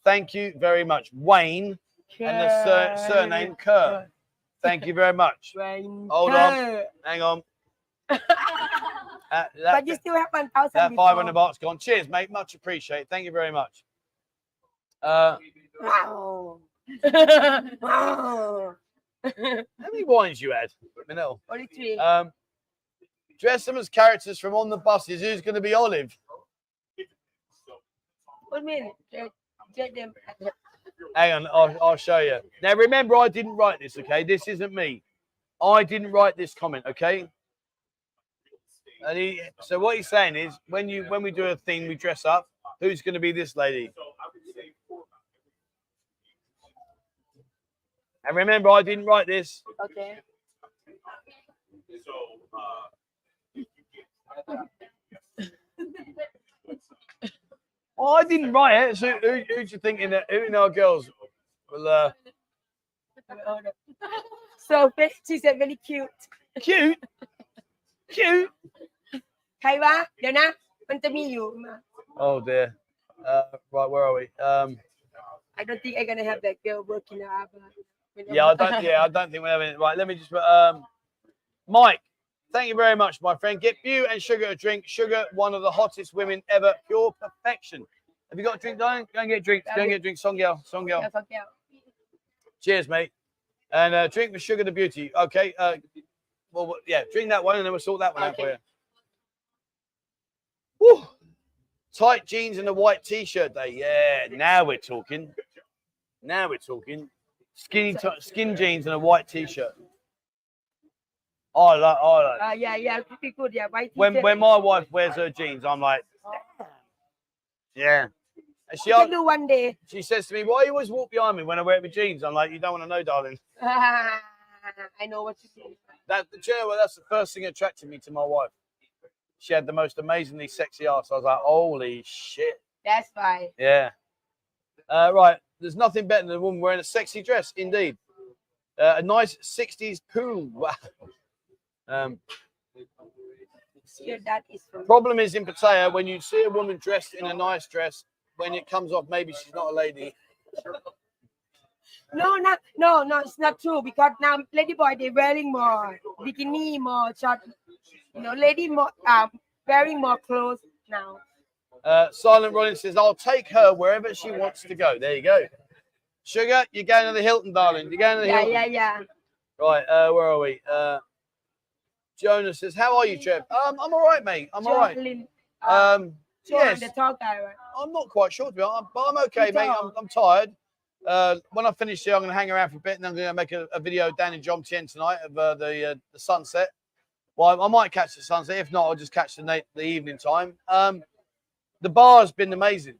Thank you very much, Wayne, and the sur- surname Kerr. Thank you very much. Wayne Hold on. Hang on. Uh, that, but you still have one thousand. that 500 bucks gone. Cheers, mate. Much appreciated. Thank you very much. Uh, Wow. wow. how many wines you had? Manel? Only three. Um, dress them as characters from on the buses. Who's going to be Olive? One minute. Get, get them. Hang on, I'll, I'll show you. Now, remember, I didn't write this, okay? This isn't me. I didn't write this comment, okay? And he, so what he's saying is, when you when we do a thing, we dress up. Who's going to be this lady? And remember, I didn't write this. Okay. Uh, Oh, I didn't write it. So who, who do you think in, who in our girls? Well, uh... So Betty said really cute. Cute? cute? Kaiwa, Yana, Pantamiyu. Oh dear. Uh, right, where are we? Um, I don't think I'm gonna have that girl working out. Yeah, I don't. Yeah, I don't think we're having it. Right, let me just. Um, Mike, Thank you very much, my friend. Get you and Sugar a drink. Sugar, one of the hottest women ever. Pure perfection. Have you got a drink, darling? Go and get a drink. Go and get a drink. girl. Song girl. fuck. Cheers, mate. And uh, drink the Sugar the Beauty. Okay. Uh, well, yeah, drink that one and then we'll sort that one okay. out for you. Woo. Tight jeans and a white t shirt day. Yeah, now we're talking. Now we're talking. Skinny, t- skin jeans and a white t shirt. I like. I like. อ่า yeah yeah pretty good yeah When when my wife wears her jeans, I'm like, yeah. And she can do one day she says to me, "Why you always walk behind me when I wear my jeans?" I'm like, "You don't want to know, darling." I know what you do That you know what? That's the first thing that attracted me to my wife. She had the most amazingly sexy ass. I was like, holy shit. that's why Yeah. Uh, right. There's nothing better than a woman wearing a sexy dress, indeed. Uh, a nice 60s pool. Um, here that is from problem is in Pattaya, when you see a woman dressed in a nice dress, when it comes off, maybe she's not a lady. no not no no it's not true because now lady boy they wearing more bikini more short you know lady more um wearing more clothes now Uh, Silent Rollins says, I'll take her wherever she wants to go. There you go. Sugar, you're going to the Hilton, darling. You're going to the yeah Hilton. yeah yeah Right, uh, where are we? Uh, Jonas says, "How are you, Trev? Um, I'm all right, mate. I'm all right. Uh, Um, yes, the tall guy right I'm not quite sure to be honest, but I'm okay, mate. I'm. I'm tired. Uh, when I finish here, I'm going to hang around for a bit, and I'm going to make a, a video down in Jomtien tonight of uh, the uh, the sunset. Well, I might catch the sunset. If not, I'll just catch the night, the evening time. Um, the bar's been amazing,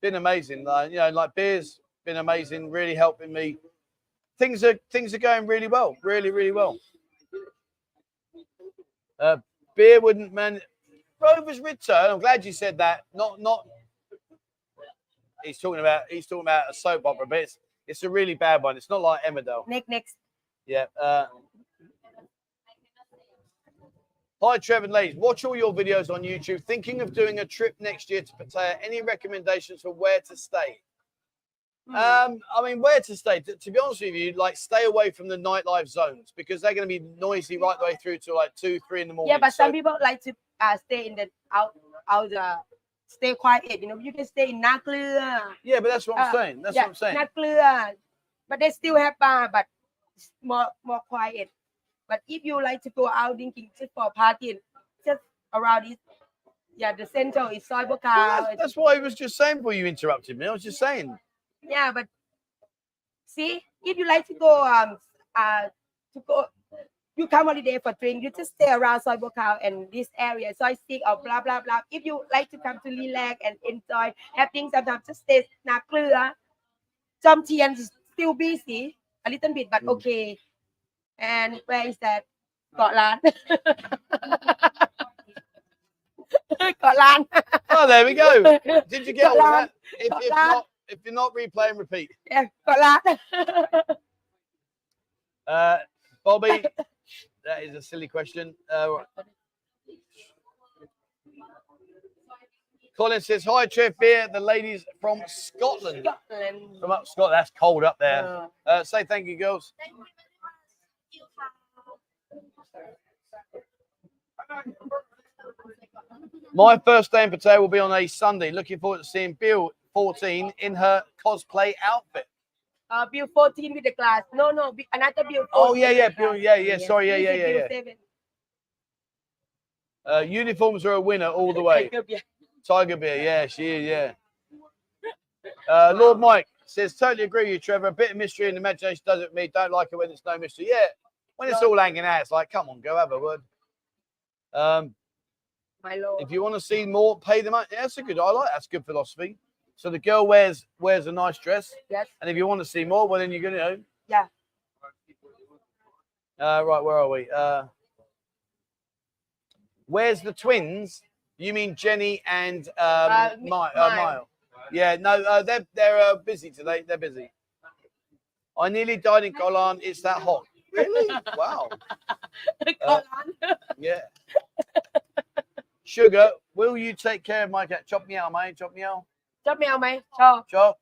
been amazing. Uh, you know, like beers, been amazing. Really helping me. Things are things are going really well, really, really well. Uh, beer wouldn't man. Rover's return. I'm glad you said that. Not not. He's talking about he's talking about a soap opera, but it's it's a really bad one. It's not like Emmerdale. Nick, next Yeah. Uh, hi, Trevor and Ladies. Watch all your videos on YouTube. Thinking of doing a trip next year to Pattaya. Any recommendations for where to stay? Hmm. Um, I mean, where to stay? To, to be honest with you, like stay away from the nightlife zones because they're going to be noisy right the way through to like two, three in the morning. yeah but So- some people like to uh, stay in the out out uh, stay quiet you know you can stay in Naklua yeah, but that's what I'm uh, saying. That's yeah, what I'm saying. Naklua but they still have bar but more more quiet but if you like to go out drinking just for partying just around it yeah the center is Soi Well, that's, that's what I was just saying before you interrupted me. I was just saying. Yeah, but see, if you like to go um uh to go you come only there for drink, you just stay around Soi Buakhao and this area, Soi Six or blah blah blah. If you like to come to relax and enjoy, have things sometimes just stay Naklua. Jomtien is still busy a little bit, but mm. okay. And where is that? Scotland. land. Oh, there we go. Did you get Got all that? If, if not, if you're not replaying, repeat. Yeah, got that. uh, Bobby, that is a silly question. Uh, Colin says, Hi, Trev Beer, the ladies from Scotland. Scotland. From up Scotland. That's cold up there. Oh. Uh, say thank you, girls. My first day in Pattaya will be on a Sunday. Looking forward to seeing Bill 14 in her cosplay outfit. Uh, Bill 14 with the class. No, no, be, another Bill. Oh, yeah, yeah, yeah, yeah, sorry, yeah, yeah, yeah. yeah. Seven. Uh, uniforms are a winner all the way. Tiger beer. Tiger beer, yeah, she is, yeah. Uh, Lord Mike says, totally agree with you, Trevor. A bit of mystery and imagination doesn't me. Don't like it when there's no mystery. Yeah, when it's no. all hanging out, it's like, come on, go have a word. Um, My Lord. If you want to see more, pay the money. Yeah, that's a good, I like That's good philosophy. So the girl wears wears a nice dress. Yes. And if you want to see more, well then you're gonna. Know, yeah. Uh, right, where are we? Uh, where's the twins? You mean Jenny and um, uh, Mi- uh, Mile. Yeah, no, uh, they're they're uh, busy today. They're busy. I nearly died in Golan. It's that hot. Really? Wow. Golan. yeah. Sugar, will you take care of my cat? Chop me out, mate. Chop me out. ชอบแมวไหมชอบ Chop.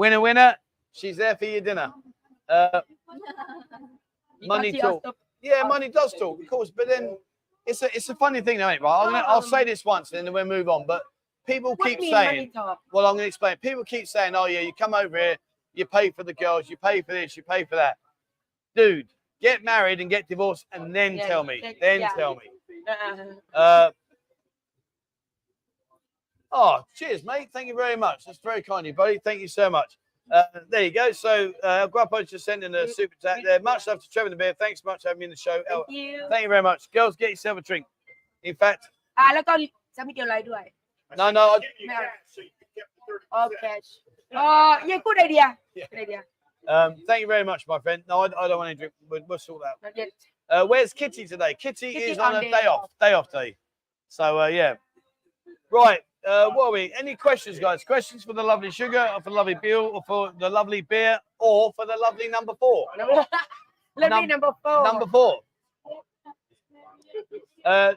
Winner, winner. She's there for your dinner. Uh, Money Because she talk. also- yeah, money does talk, of course, but then it's a it's a funny thing, though, ain't it, right? I'm gonna, I'll say this once, and then we'll move on. But people What keep mean saying, money talk? well, I'm going to explain. People keep saying, oh, yeah, you come over here, you pay for the girls, you pay for this, you pay for that. Dude, get married and get divorced and then Yeah, tell me. take- Then yeah. tell me. เออ Uh, Oh, cheers, mate. Thank you very much. That's very kind of you, buddy. Thank you so much. Uh, there you go. So uh, Guapo just sending a super chat there. Much love to Trevor the Bear. Thanks so much for having me in the show. Thank you. Thank you very much. Girls, get yourself a drink. In fact. Ah, look on. Send me your light, do I? No, no. I... no. Oh, cash. Oh, yeah, good idea. Yeah. Good idea. Um, thank you very much, my friend. No, I, I don't want any drink. We'll, we'll sort that. Not yet. Uh, where's Kitty today? Kitty, Kitty is on, on a day off. Day off day. So uh, yeah. Right. Uh, what are we? Any questions, guys? Questions for the lovely sugar, or for the lovely Bill, or for the lovely beer, or for the lovely number four? lovely Num- number four. Number four. Uh,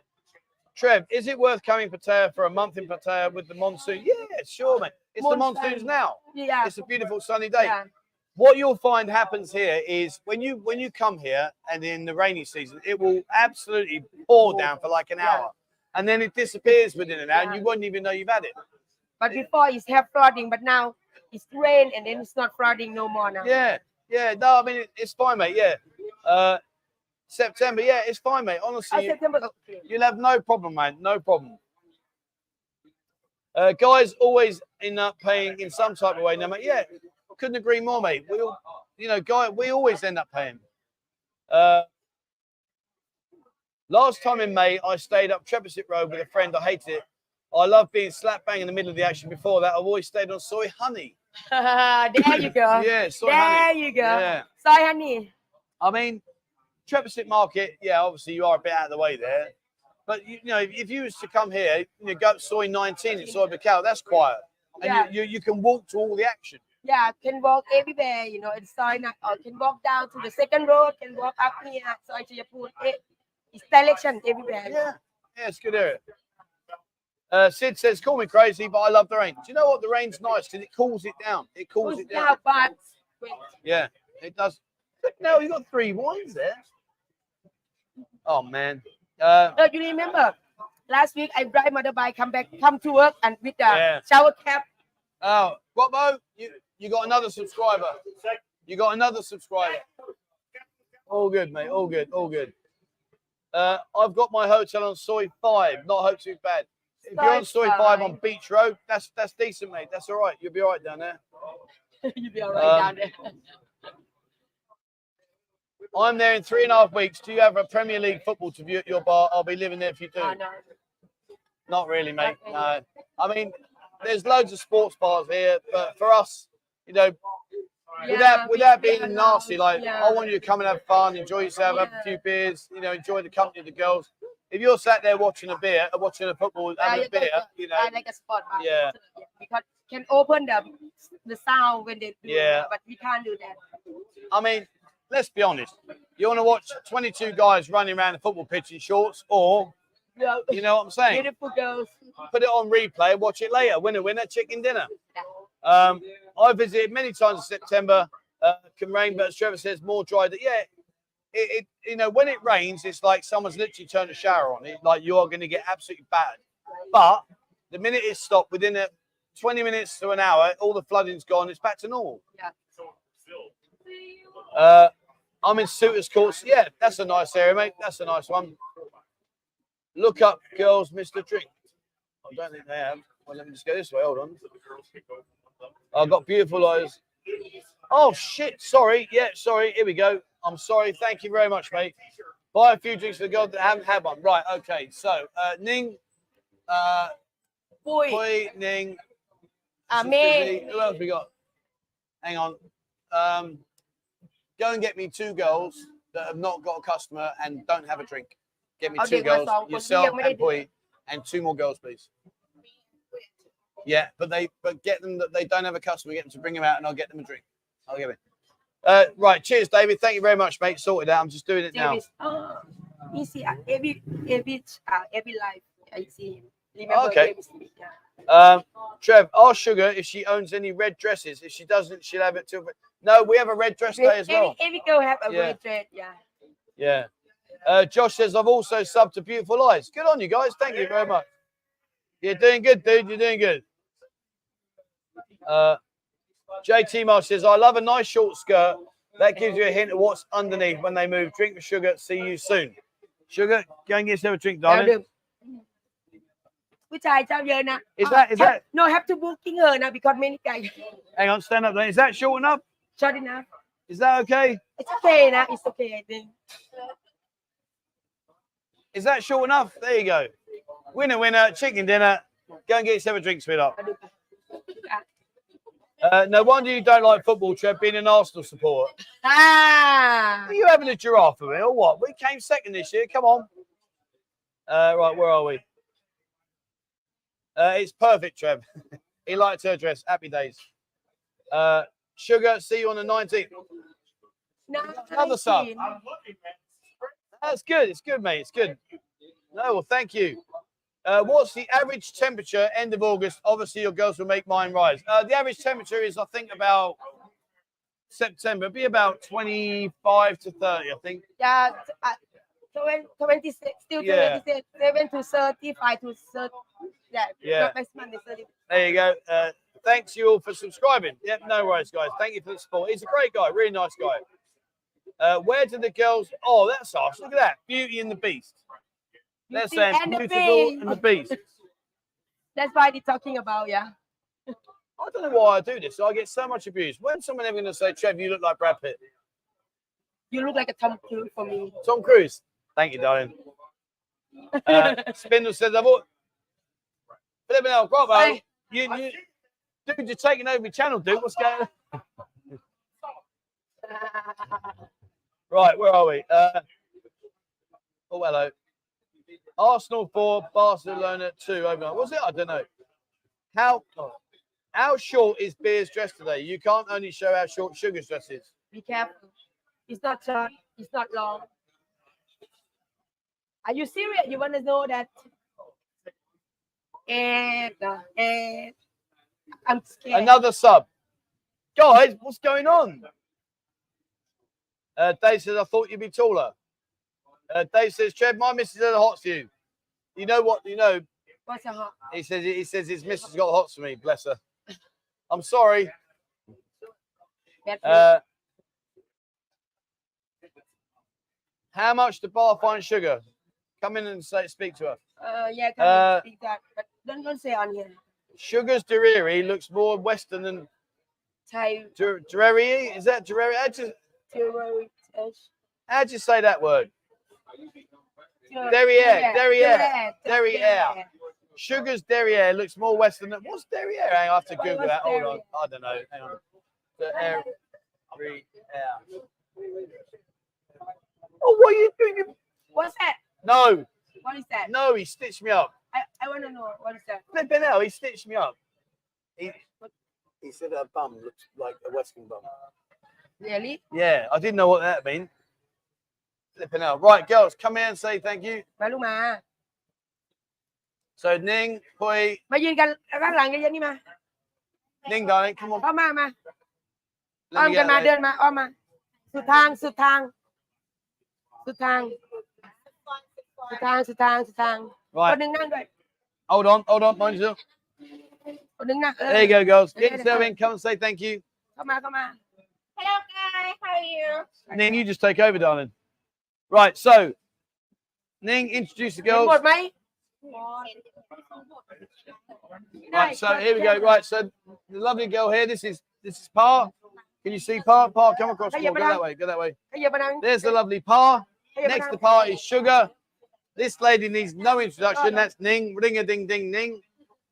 Trev, is it worth coming Pattaya for a month in Pattaya with the monsoon? Yeah, sure, mate. It's monsoon. the monsoons now. Yeah. It's a beautiful sunny day. Yeah. What you'll find happens here is when you when you come here and in the rainy season, it will absolutely pour down for like an hour. Yeah and then it disappears within an hour, and you wouldn't even know you've had it. but before it's have flooding but now it's rain and then it's not flooding no more now Yeah, yeah. No, I mean it, it's fine, mate. Yeah. Uh, September, yeah, it's fine, mate. oh Honestly, you- September okay You'll have no problem, man. No problem. Uh, guys always end up paying in some type of way. No matter, yeah, couldn't agree more, mate. We all, you know, guy, we always end up paying. Uh, last time in May, I stayed up Thepprasit Road with a friend. I hated it. I love being slap bang in the middle of the action. Before that, I've always stayed on Soi Honey. there you go Yeah, soy there honey. you go Yeah. Soi Honey I mean, Thepprasit Market, yeah, obviously you are a bit out of the way there. But you, you know, if, if you was to come here, you know, go up Soi 19 at Soi Buakhao, that's quiet. And Yeah. you, you, you can walk to all the action. yeah can walk everywhere you know it's soy or can walk down to the second road can walk up here soy Chayapur it, it's everywhere Yeah, yeah, it's good area. Uh, Sid says, call me crazy, but I love the rain. Do you know what? The rain's nice because it cools it down. It cools it down. now but Yeah, it does. No, you got three wines there. Oh, man. Uh, you remember last week I drive motorbike, come back, come to work, and with the Yeah. shower cap. oh, what, Mo? You, you got another subscriber. You got another subscriber. All good, mate. All good. All good. Uh, I've got my hotel on Soi 5, not Hope Too Bad. If you're on Soi 5 on. Beach Road, that's that's decent, mate. That's all right. You'll be all right down there. You'll be alright Um, down there. I'm there in three and a half weeks. Do you have a Premier League football to view at your bar? I'll be living there if you do. Oh, no. Not really, mate. No. I mean, there's loads of sports bars here, but for us, you know, Yeah, without without being nasty, like yeah. I want you to come and have fun, enjoy yourself, have a few beers, you know, enjoy the company of the girls. if you're sat there watching a beer, uh, watching a football, Yeah, having you a beer, got you know, I like a spot. Yeah. Because can open the the sound when they do Yeah. but we can't do that. I mean, let's be honest. You want to watch 22 guys running around the football pitch in shorts, or Yeah. you know what I'm saying? Beautiful girls. Put it on replay, watch it later. Winner, winner, chicken dinner. Um, I visited many times in September. Uh, can rain, but as Trevor says, more dry. That yeah, it, it you know when it rains, it's like someone's literally turned a shower on. It like you are going to get absolutely battered. But the minute it's stopped, within a 20 minutes to an hour, all the flooding's gone. It's back to normal. Yeah. Uh, I'm in Suitors Courts. Yeah, that's a nice area, mate. That's a nice one. Look up, girls, Mr. Drink. I don't think they have. Well, let me just go this way. Hold on. I've got beautiful eyes. Oh shit! Sorry. Yeah, sorry. Here we go. I'm sorry. Thank you very much, mate. Buy a few drinks for the girls that haven't had one. Right. Okay. So, uh, Ning, uh, Boy. Pui, Ning. Z. Who else we got? Hang on. Um, go and get me two girls that have not got a customer and don't have a drink. Get me two girls, we yourself and. Pui, and two more girls, please. Yeah, but they but get them that they don't have a customer. Get them to bring them out, and I'll get them a drink. I'll give it. Uh, right. Cheers, David. Thank you very much, mate. Sorted out. I'm just doing it now. Davis. Oh, easy. uh, Every every uh, every life I see him. Remember Okay. Yeah. Um, Trev, ask Sugar if she owns any red dresses. If she doesn't, she'll have it till. No, we have a red dress day as well. Every, every girl have a Yeah. red dress. Yeah. Yeah. Uh, Josh says, I've also subbed to Beautiful Eyes. Good on you guys. Thank you very much. You're doing good, dude. You're doing good. Uh, JT Marsh says, I love a nice short skirt. That gives you a hint of what's underneath when they move. Drink the sugar. See you soon. Sugar, go and get yourself a drink, darling. Which I tell you now. Is that is that no have to booking her now because many guys. Hang on, stand up there. Is that short enough? Short enough. Is that okay? It's okay now. It's okay, I think. Is that short enough? There you go. Winner, winner, chicken dinner. Go and get yourself a drink, sweetheart. Uh, no wonder you don't like football, Trev, being an Arsenal supporter. Ah! Are you having a giraffe with me or what? We came second this year. Come on. Uh, right, where are we? Uh, it's perfect, Trev. he liked her dress. Happy days. Uh, Sugar, see you on the 19th. No, Another sub. That's good. It's good, mate. It's good. No, well, thank you. Uh, what's the average temperature end of August? Obviously, your girls will make mine rise. Uh, the average temperature is, I think, about September, be about 25 to 30, I think. Yeah, uh, 26, still yeah. 27 to 35 to 30. Yeah, yeah. There you go. Uh, thanks you all for subscribing. Yep, no worries, guys. Thank you for the support. He's a great guy, really nice guy. Uh, where do the girls? Oh, that's us. Look at that. Beauty and the Beast. They're Beauty saying and the beautiful Beast. and the Beast. that's why they're talking about yeah I don't know why I do this. I get so much abuse. When's someone ever going to say, Trev, you look like Brad Pitt? you look like a Tom Cruise for me Tom Cruise. Thank you, darling. Uh, Spindle says, I've all... Flipping out, Bravo. Bye. You, you, dude, you're taking over my channel, dude. What's going on? Right, where are we? Uh, oh, hello. Arsenal 4, Barcelona 2 overnight. Was it? I don't know. How how short is Beer's dress today? You can't only show how short Sugar's dress is. be careful it's not short it's not long are you serious you want to know that and uh, and I'm scared Another sub. Guys, what's going on? Uh, Dave says, I thought you'd be taller. Uh, Dave says, Trev, my missus had a hots for you. You know what? You know, what's a hot he says he says his missus got hots for me. Bless her. I'm sorry. Uh, how much to bar find sugar? Come in and say, speak to her. Uh, yeah, can Uh, speak that, but don't don't say on here. Sugar's Deriri looks more Western than Thai. Is that you, theory. how'd you say that word? Derriere, derriere, derriere. Sugar's Derriere looks more Western than what's Derriere? Hang on, I have to Google that. Hold on. I don't know. Hang on. Derriere. Oh, what are you doing? What's that? No, What is that? No, he stitched me up. I, I want to know what is that. Flipping hell, he stitched me up. He, He said her bum looks like a Western bum. Really? yeah, I didn't know what that mean. Flipping hell. Right, girls, come here and say thank you. มาลูกมา So Ning, Pui, มายืนกันข้างหลังกันเยอะนี่มา Ning, darling, come on. เข้ามามา Let อ้อม me กัน get มา that. เดินมาอ้อมมา สุดทางสุดทาง สุดทาง สุดทางสุดทางสุดทางคน Right, หนึ่งนั่งด้วย hold on, hold on, mind yourself. คนหนึ่งนั่งเออ There you go, girls. Yeah, Get yourself in, come and say thank you. เข้ามาเข้ามา Hello guys, how are you? Ning, you just take over, darling. Right, so Ning, introduce the girls. What, mate? Right, so here we go. Right, so the lovely girl here. This is this is Par. Can you see Par? Par, come across. Go that way. Go that way. There's the lovely Pa. Next to Par is Sugar. This lady needs no introduction. That's Ning. Ring a ding ding Ning.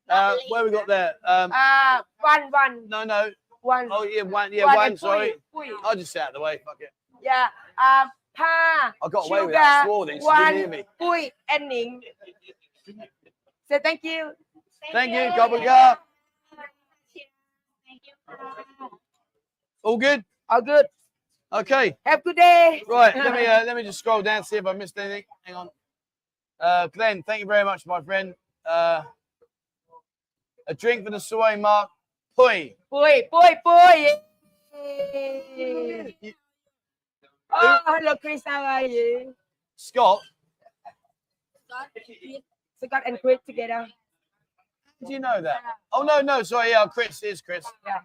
Uh, where we got there? Um, uh, one one. No no. One. Oh yeah, one yeah one. sorry. I'll just sit out of the way. Fuck it. Yeah. Um. Pa, I got away with that. I swore then. Boy. So thank you. Thank you. Gobblega. All good? All good. Okay. Have a good day. Right. Let me uh, let me just scroll down see if I missed anything. Hang on. Uh, Glenn, thank you very much, my friend. Uh, a drink for the soy, Mark. Poi. Poi, poi, poi oh hello Chris how are you Scott, Scott and Chris together Do you know that? Oh no, no, sorry, yeah, Chris is Chris. Yeah.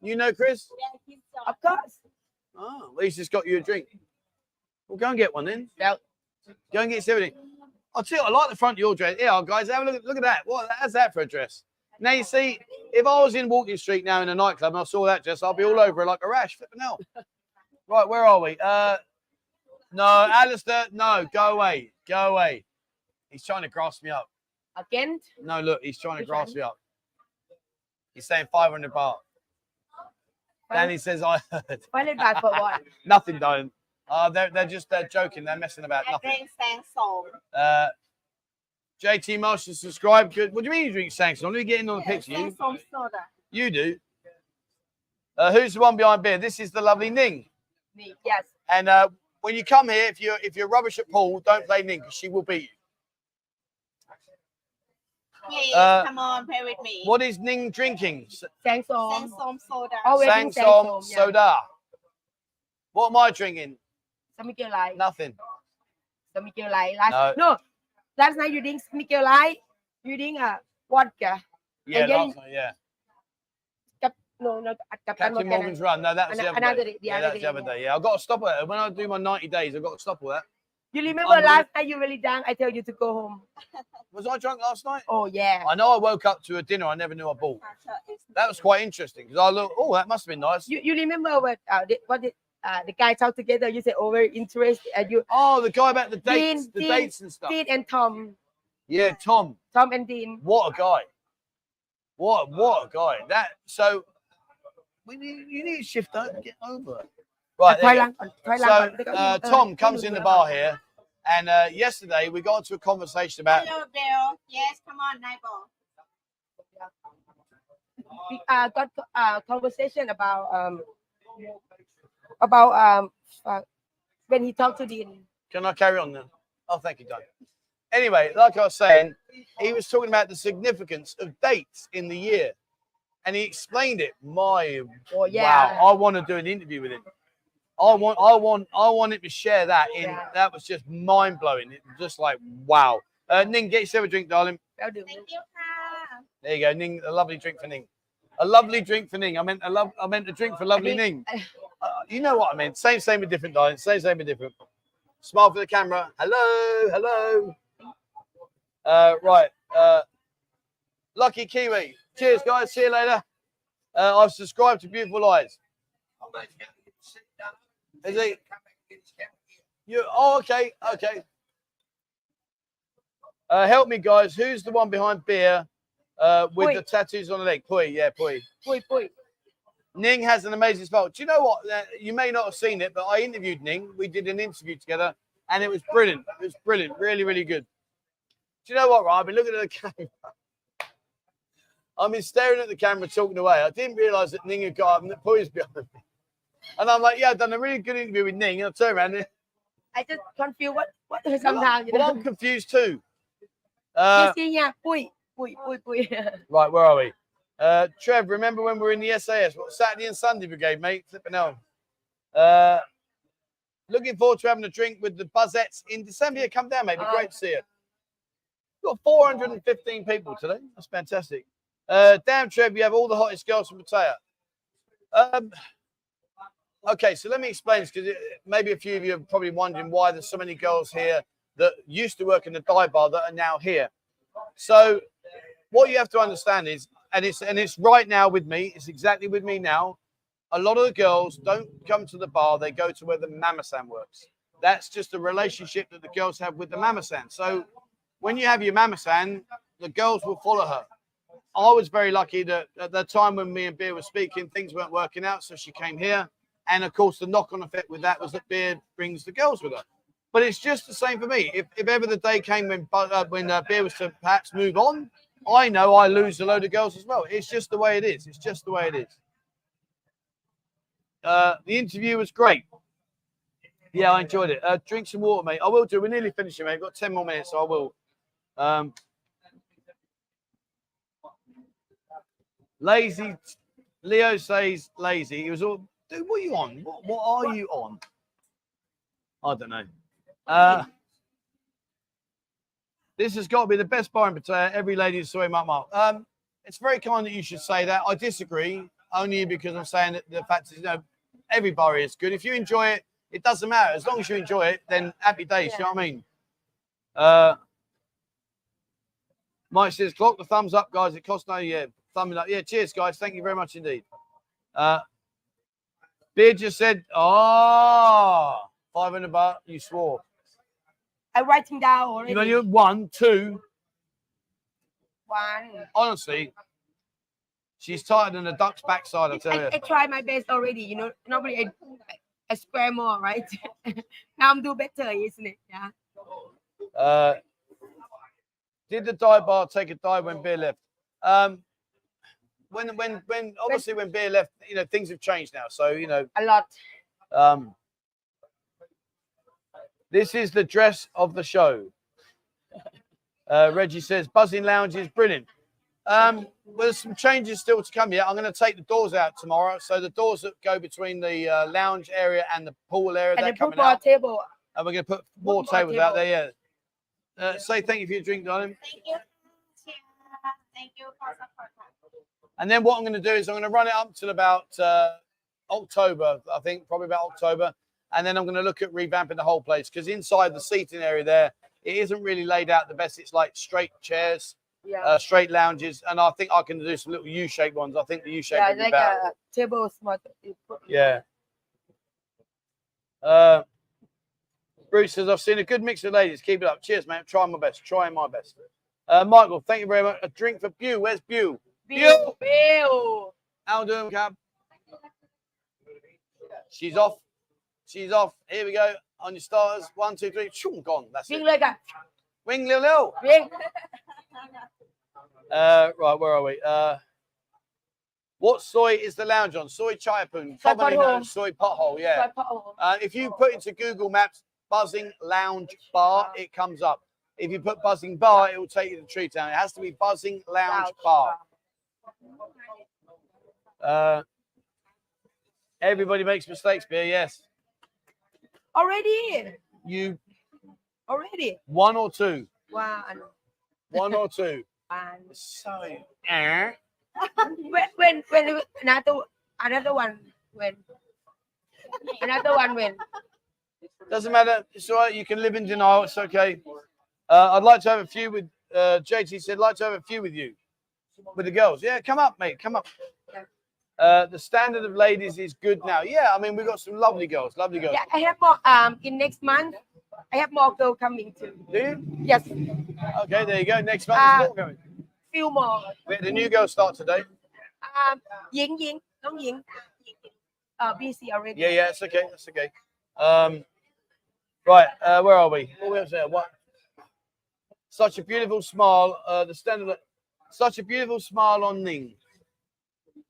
You know Chris? Yeah, Of course ah, Oh, well, he's just got you a drink. Well, go and get one then. Yeah. Go and get everything. I'll tell you, I like the front of your dress. Yeah, guys, have a look. Look at that. What? How's that for a dress? Now you see, if I was in Walking Street now in a nightclub and I saw that dress, I'd be all over it like a rash. Flipping hell. Right, where are we? Uh, no, Alistair, no, go away, go away. He's trying to grass me up. again No, look, he's trying to Which grass me up. He's saying 500 baht. Danny says I heard. 500 baht for what Nothing, don't. Uh, they're, they're just they're joking. They're messing about. I Nothing. drink Sangsom. Uh, JT Marshall subscribe. Good. What do you mean you drink Sangsom? Let me get in on the picture. You, soda. you do. Uh, who's the one behind beer? This is the lovely Ning. Me, yes. And uh, when you come here, if you're if you're rubbish at pool, don't play Ning because she will beat you. Please, uh, come on, pair with me. What is Ning drinking? Sangsom. Sangsom soda. Oh, Sangsom, Sangsom yeah. soda. What am I drinking? San Miguel like Nothing. San Miguel Light. Last, no. no. Last night you drink San Miguel Light. You drink a uh, vodka. Yeah, and night, yeah no, no, Captain Morgan's, Morgan's Run. No, that was the other another, day. The yeah, other day, the other day. Yeah, I've got to stop at it. When I do my 90 days, I've got to stop all that. You remember I'm last night you really drunk? I told you to go home. Was I drunk last night? Oh yeah. I know I woke up to a dinner I never knew I bought. That was quite interesting because I look. Oh, that must have been nice. You, you remember what uh, the, what the, uh, the guy talked together? You said oh, very interesting. and you. Oh, the guy about the dates, Dean, the Dean, dates and stuff. Dean and Tom. Yeah, Tom. Tom and Dean. What a guy! What what a guy! That so we need, you need to shift over. Get over. it. Right. there you go. So uh, Tom comes in the bar here, and uh, yesterday we got into a conversation about Hello, Bill. Yes, come on, neighbor. We uh, got a uh, conversation about um about um uh, when he talked to the Can I carry on then? Oh, thank you, Doug. Anyway, like I was saying, he was talking about the significance of dates in the year and he explained it. My Oh yeah. wow, I want to do an interview with him. I want, I want, I wanted to share that. In Yeah. that was just mind blowing. It was just like wow. Uh, Ning, get yourself a drink, darling. I'll do. Thank you, ค่ะ. There you go, Ning. A lovely drink for Ning. A lovely drink for Ning. I meant a love. I meant a drink for lovely think- Ning. Uh, you know what I mean. Same, same, but different, darling. Same, same, but different. Smile for the camera. Hello, hello. Uh, right. Uh, Lucky Kiwi. Cheers, guys. See you later. Uh, I've subscribed to Beautiful Eyes. Is he? You? Oh, okay, okay. Uh, help me, guys. Who's the one behind beer uh, with Pui. the tattoos on the leg? Pui, yeah, Pui. Pui, pui. Ning has an amazing smile. Do you know what? You may not have seen it, but I interviewed Ning. We did an interview together, and it was brilliant. It was brilliant. Really, really good. Do you know what, right? I've been looking at the camera. I've been staring at the camera talking away. I didn't realise that Ning had got up and that behind me. And I'm like, yeah, I've done a really good interview with Ning. And I turn around and I just confused what what sometimes you well, know. I'm confused too. Uh, yeah, pui, pui, pui, pui. right, where are we? Uh, Trev, remember when we were in the SAS? What Saturday and Sunday brigade, mate? Flipping hell. Uh, looking forward to having a drink with the Buzzettes in December. Yeah, come down, mate. Be Oh. great to see you. Got 415 people today. That's fantastic. Uh, damn, Trev, you have all the hottest girls from Pattaya. Um, okay, so let me explain this because maybe a few of you are probably wondering why there's so many girls here that used to work in the dive bar that are now here. So, what you have to understand is, and it's and it's right now with me. It's exactly with me now. A lot of the girls don't come to the bar; they go to where the mamasan works. That's just a relationship that the girls have with the mamasan. So, when you have your mamasan, the girls will follow her. I was very lucky that at the time when me and Beer were speaking, things weren't working out, so she came here. And of course, the knock-on effect with that was that Beer brings the girls with her. But it's just the same for me. If, if ever the day came when uh, when uh, Beer was to perhaps move on, I know I lose a load of girls as well. It's just the way it is. It's just the way it is. Uh, the interview was great. Yeah, I enjoyed it. Uh, drink some water, mate. I will do. We're nearly finishing, mate. We've got 10 more minutes, so I will. Um, lazy. Leo says lazy. He was all, dude, what are you on? What, what are you on? I don't know. Uh, this has got to be the best bar in Pattaya. Every lady saw him up, up. Um, it's very kind that you should say that. I disagree, only because I'm saying that the fact is, you know, every bar is good. If you enjoy it, it doesn't matter. As long as you enjoy it, then happy days. You know what I mean? Uh, Mike says, clock the thumbs up, guys. It costs no, yeah, thumbing up. Yeah, cheers, guys. Thank you very much indeed. Uh, Beard just said, oh, 500 baht. You swore. I'm writing down already. You know, you one, two. One. Honestly, she's tighter than a duck's backside. I tell you. I, I try my best already. You know, normally I, I square more, right? now I'm do better, isn't it? Yeah. Uh, did the dive bar take a dive when beer left? Um, when when when obviously when beer left, you know things have changed now. So you know, A lot. um, this is the dress of the show. Uh, Reggie says Buzzin Lounge is brilliant. Um, well, there's some changes still to come. Yeah, I'm going to take the doors out tomorrow. So the doors that go between the uh, lounge area and the pool area, And they're the coming out, table. and we're going to put more Football tables out there. Yeah. Uh, say thank you for your drink, darling. Thank you. Thank you for support. And then what I'm going to do is I'm going to run it up till about uh, October, I think, probably about October. And then I'm going to look at revamping the whole place because inside the seating area there, it isn't really laid out the best. It's like straight chairs, Yeah. uh, straight lounges, and I think I can do some little U-shaped ones. I think the U-shaped yeah, like a table put- Yeah. Uh, Bruce says, I've seen a good mix of ladies. Keep it up. Cheers, man. Trying my best. Trying my best. Uh, Michael, thank you very much. A drink for Bew. Where's Bew? Bill, Bill. How doing, Cab? She's off. She's off. Here we go. On your starters. One, two, three. Shoo, gone. That's Big it. like a Wing Lil Lil. big. Uh, right, where are we? Uh, what soy is the lounge on? Soi Chaiyapoon. Soy Commonly pothole. known as soy pothole. Yeah. Uh, if you put into Google Maps Buzzin lounge bar, it comes up. If you put Buzzin bar, it will take you to Tree Town. It has to be Buzzin lounge bar. Uh, everybody makes mistakes, beer. Yes. Already, You already. one or two. Wow. One or two. one. So, eh? when when when another another one when another one when doesn't matter. It's all right. You can live in denial. It's okay. Uh, I'd like to have a few with uh, JT. Said, like to have a few with you, with the girls. Yeah, come up, mate. Come up. Uh, the standard of ladies is good now. Yeah, I mean we've got some lovely girls, lovely girls. Yeah, I have more. Um, in next month, I have more girl coming too. Do you? Yes. Okay, there you go. Next month, uh, more coming. Few more. The, the new girls start today. Um, Ying Ying, long Ying. Uh, busy already. Yeah, yeah, it's okay, it's okay. Um, right, uh, where are we? What we have there? What? Such a beautiful smile. Uh, the standard. Such a beautiful smile on Ning.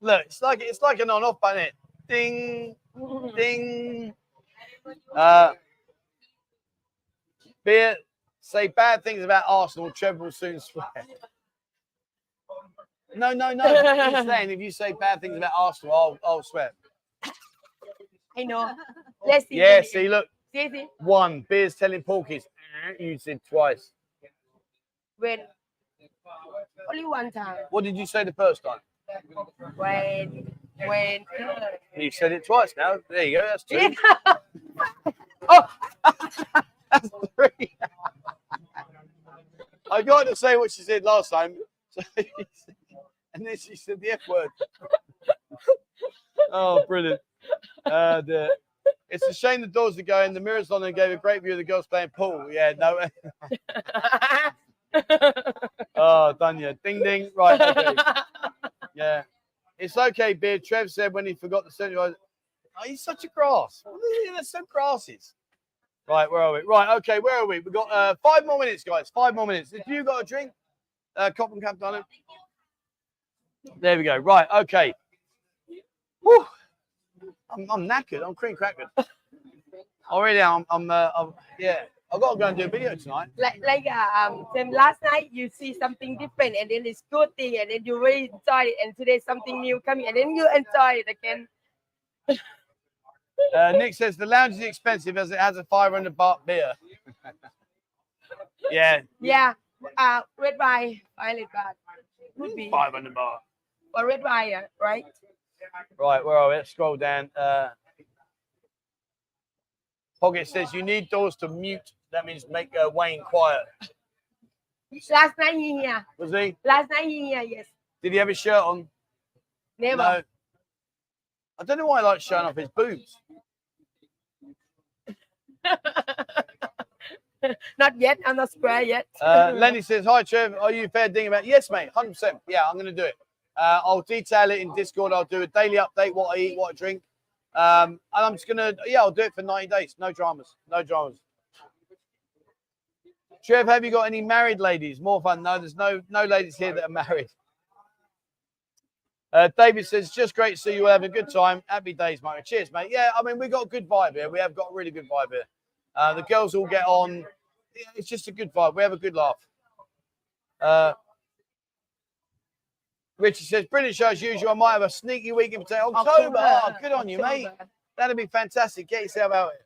Look, it's like it's like an on-off button. It ding, ding. Uh, Beer, say bad things about Arsenal. Trevor will soon swear. No, no, no. I'm saying if you say bad things about Arsenal, I'll, I'll swear. I know. Let's see. Yeah, see, look, See, see. one. Beer's telling Porkies. You said twice. When only one time. What did you say the first time? When when You said it twice now. There you go. That's two. yeah. Oh, that's three. I got to say what she said last time. So and then she said the F word. oh, brilliant. Uh, the, it's a shame the doors are going. The mirrors on and gave a great view of the girls playing pool. Yeah, no. oh, done you. Ding, ding. Right. Okay. Yeah. It's okay, Beard. Trev said when he forgot the centre. Oh, he's such a grass. What is he? They're grasses. Right, where are we? Right, okay, where are we? We've got uh, five more minutes, guys. Five more minutes. If you got a drink, uh, Cop and Cap Dunham. There we go. Right, okay. Whew. I'm, I'm knackered. I'm cream crackered. Already, I'm, I'm, uh, I'm, yeah. I've got to go and do a video tonight. like like uh, um then last night you see something different and then it's good thing and then you really enjoy it and today something new coming and then you enjoy it again. Uh, Nick says the lounge is expensive as it has a 500 baht beer. yeah, Yeah. Uh red wine, violet wine. Would be 500 baht. or red wine, uh, right? Right, where are we? Let's scroll down. Uh, Pocket says you need doors to mute. That means make uh, Wayne quiet. Last night he here. Was he? Last night he here, yes. Did he have his shirt on? Never. No. I don't know why he likes showing off his boobs. not yet. I'm not square yet. Uh, Lenny says, Hi, Trev. Are you fair ding about Yes, mate. 100%. Yeah, I'm going to do it. Uh, I'll detail it in Discord. I'll do a daily update, what I eat, what I drink. Um, and I'm just going to, yeah, I'll do it for 90 days. No dramas. No dramas. Trev, have you got any married ladies? More fun. No, there's no no ladies here that are married. Uh, David says, just great to see you all having a good time. Happy days, mate. Cheers, mate. Yeah, I mean, we got a good vibe here. We have got a really good vibe here. Uh, the girls all get on. Yeah, it's just a good vibe. We have a good laugh. Uh, Richard says, brilliant show as usual. I might have a sneaky week in October. October. Oh, good on you, mate. That'd be fantastic. Get yourself out here.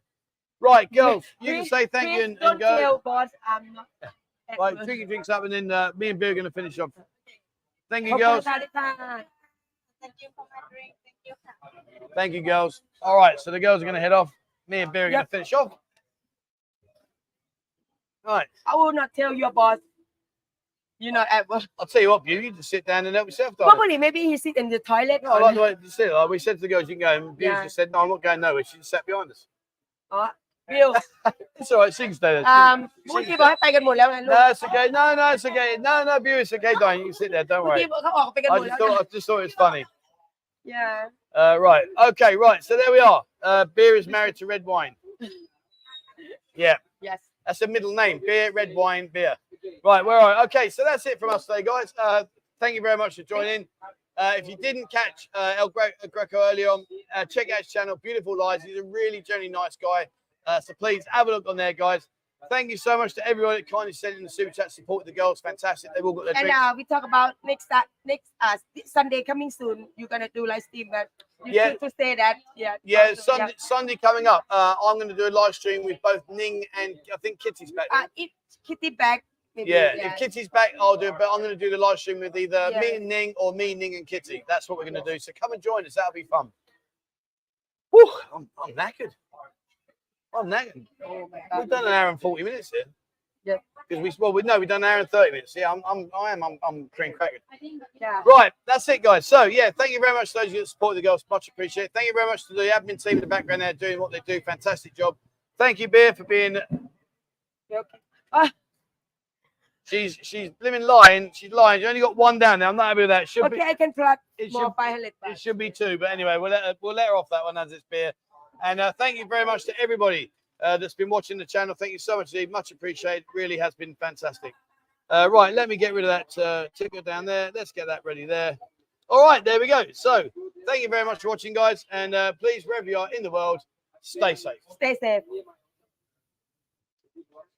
Right, girls, you can say thank you and, and go. But I'm not. Right, drink your drinks up, and then uh, me and Bill are going to finish off. Thank you, girls. Thank you for my drink. Thank you. Thank you, girls. All right, so the girls are going to head off. Me and Bill are going to finish off. All right. I will not tell you about. You know, at what? I'll tell you what, Bill, you just sit down and help yourself, darling. Probably, maybe you sit in the toilet. No, I like the way you said. Like we said to the girls, you can go. And Bill Yeah. just said, no, I'm not going nowhere. She just sat behind us. All right. Bill. it's all right. Sings there. Um, we'll give No, it's okay. No, no, it's okay. No, no, Bill, it's okay, Don't You sit there. Don't worry. I just thought, I just thought it was funny. Yeah. Uh, right. Okay. Right. So there we are. Uh, beer is married to red wine. Yeah. Yes. That's a middle name. Beer, red wine, beer. Right. Where are? Right. Okay. So that's it from us today, guys. Uh, thank you very much for joining. Uh, if you didn't catch uh, El Greco early on, uh, check out his channel, Beautiful Eyes. He's a really, genuinely nice guy. Uh, so please have a look on there, guys. Thank you so much to everyone that kindly sent in the super chat support the girls. Fantastic. They've all got their and drinks. uh, we talk about next uh, next uh, Sunday coming soon you're gonna do live stream but you Yeah. should to say that yeah Yeah, also, Sunday, Sunday coming up. Uh, I'm going to do a live stream with both Ning and I think Kitty's back. uh, if Kitty back maybe, yeah, if Kitty's back, I'll do it. But I'm going to do the live stream with either Yeah. me and Ning or me, Ning and Kitty. That's what we're going to do. So come and join us. That'll be fun. Whew, I'm, I'm knackered. I'm knackered. oh my We've done an hour and 40 minutes here. Yeah. Because we well, we no, we've done an hour and 30 minutes. Yeah, I'm, I'm, I am, I'm, I'm cream cracking. yeah Right, that's it, guys. So, yeah, thank you very much to those of you that support the girls. Much appreciated. Thank you very much to the admin team in the background there doing what they do. Fantastic job. Thank you, Beer, for being. okay. Ah. She's she's living lying. She's lying. She only got one down there. I'm not happy with that. It should okay be. I can plug It more should, 500 it should be two. But anyway, we'll let her, we'll let her off that one as it's beer. And uh, thank you very much to everybody uh, that's been watching the channel. Thank you so much, Steve. Much appreciated. Really has been fantastic. Uh, right, let me get rid of that uh, ticker down there. Let's get that ready there. All right, there we go. So, thank you very much for watching, guys. And uh, please, wherever you are in the world, stay safe. Stay safe.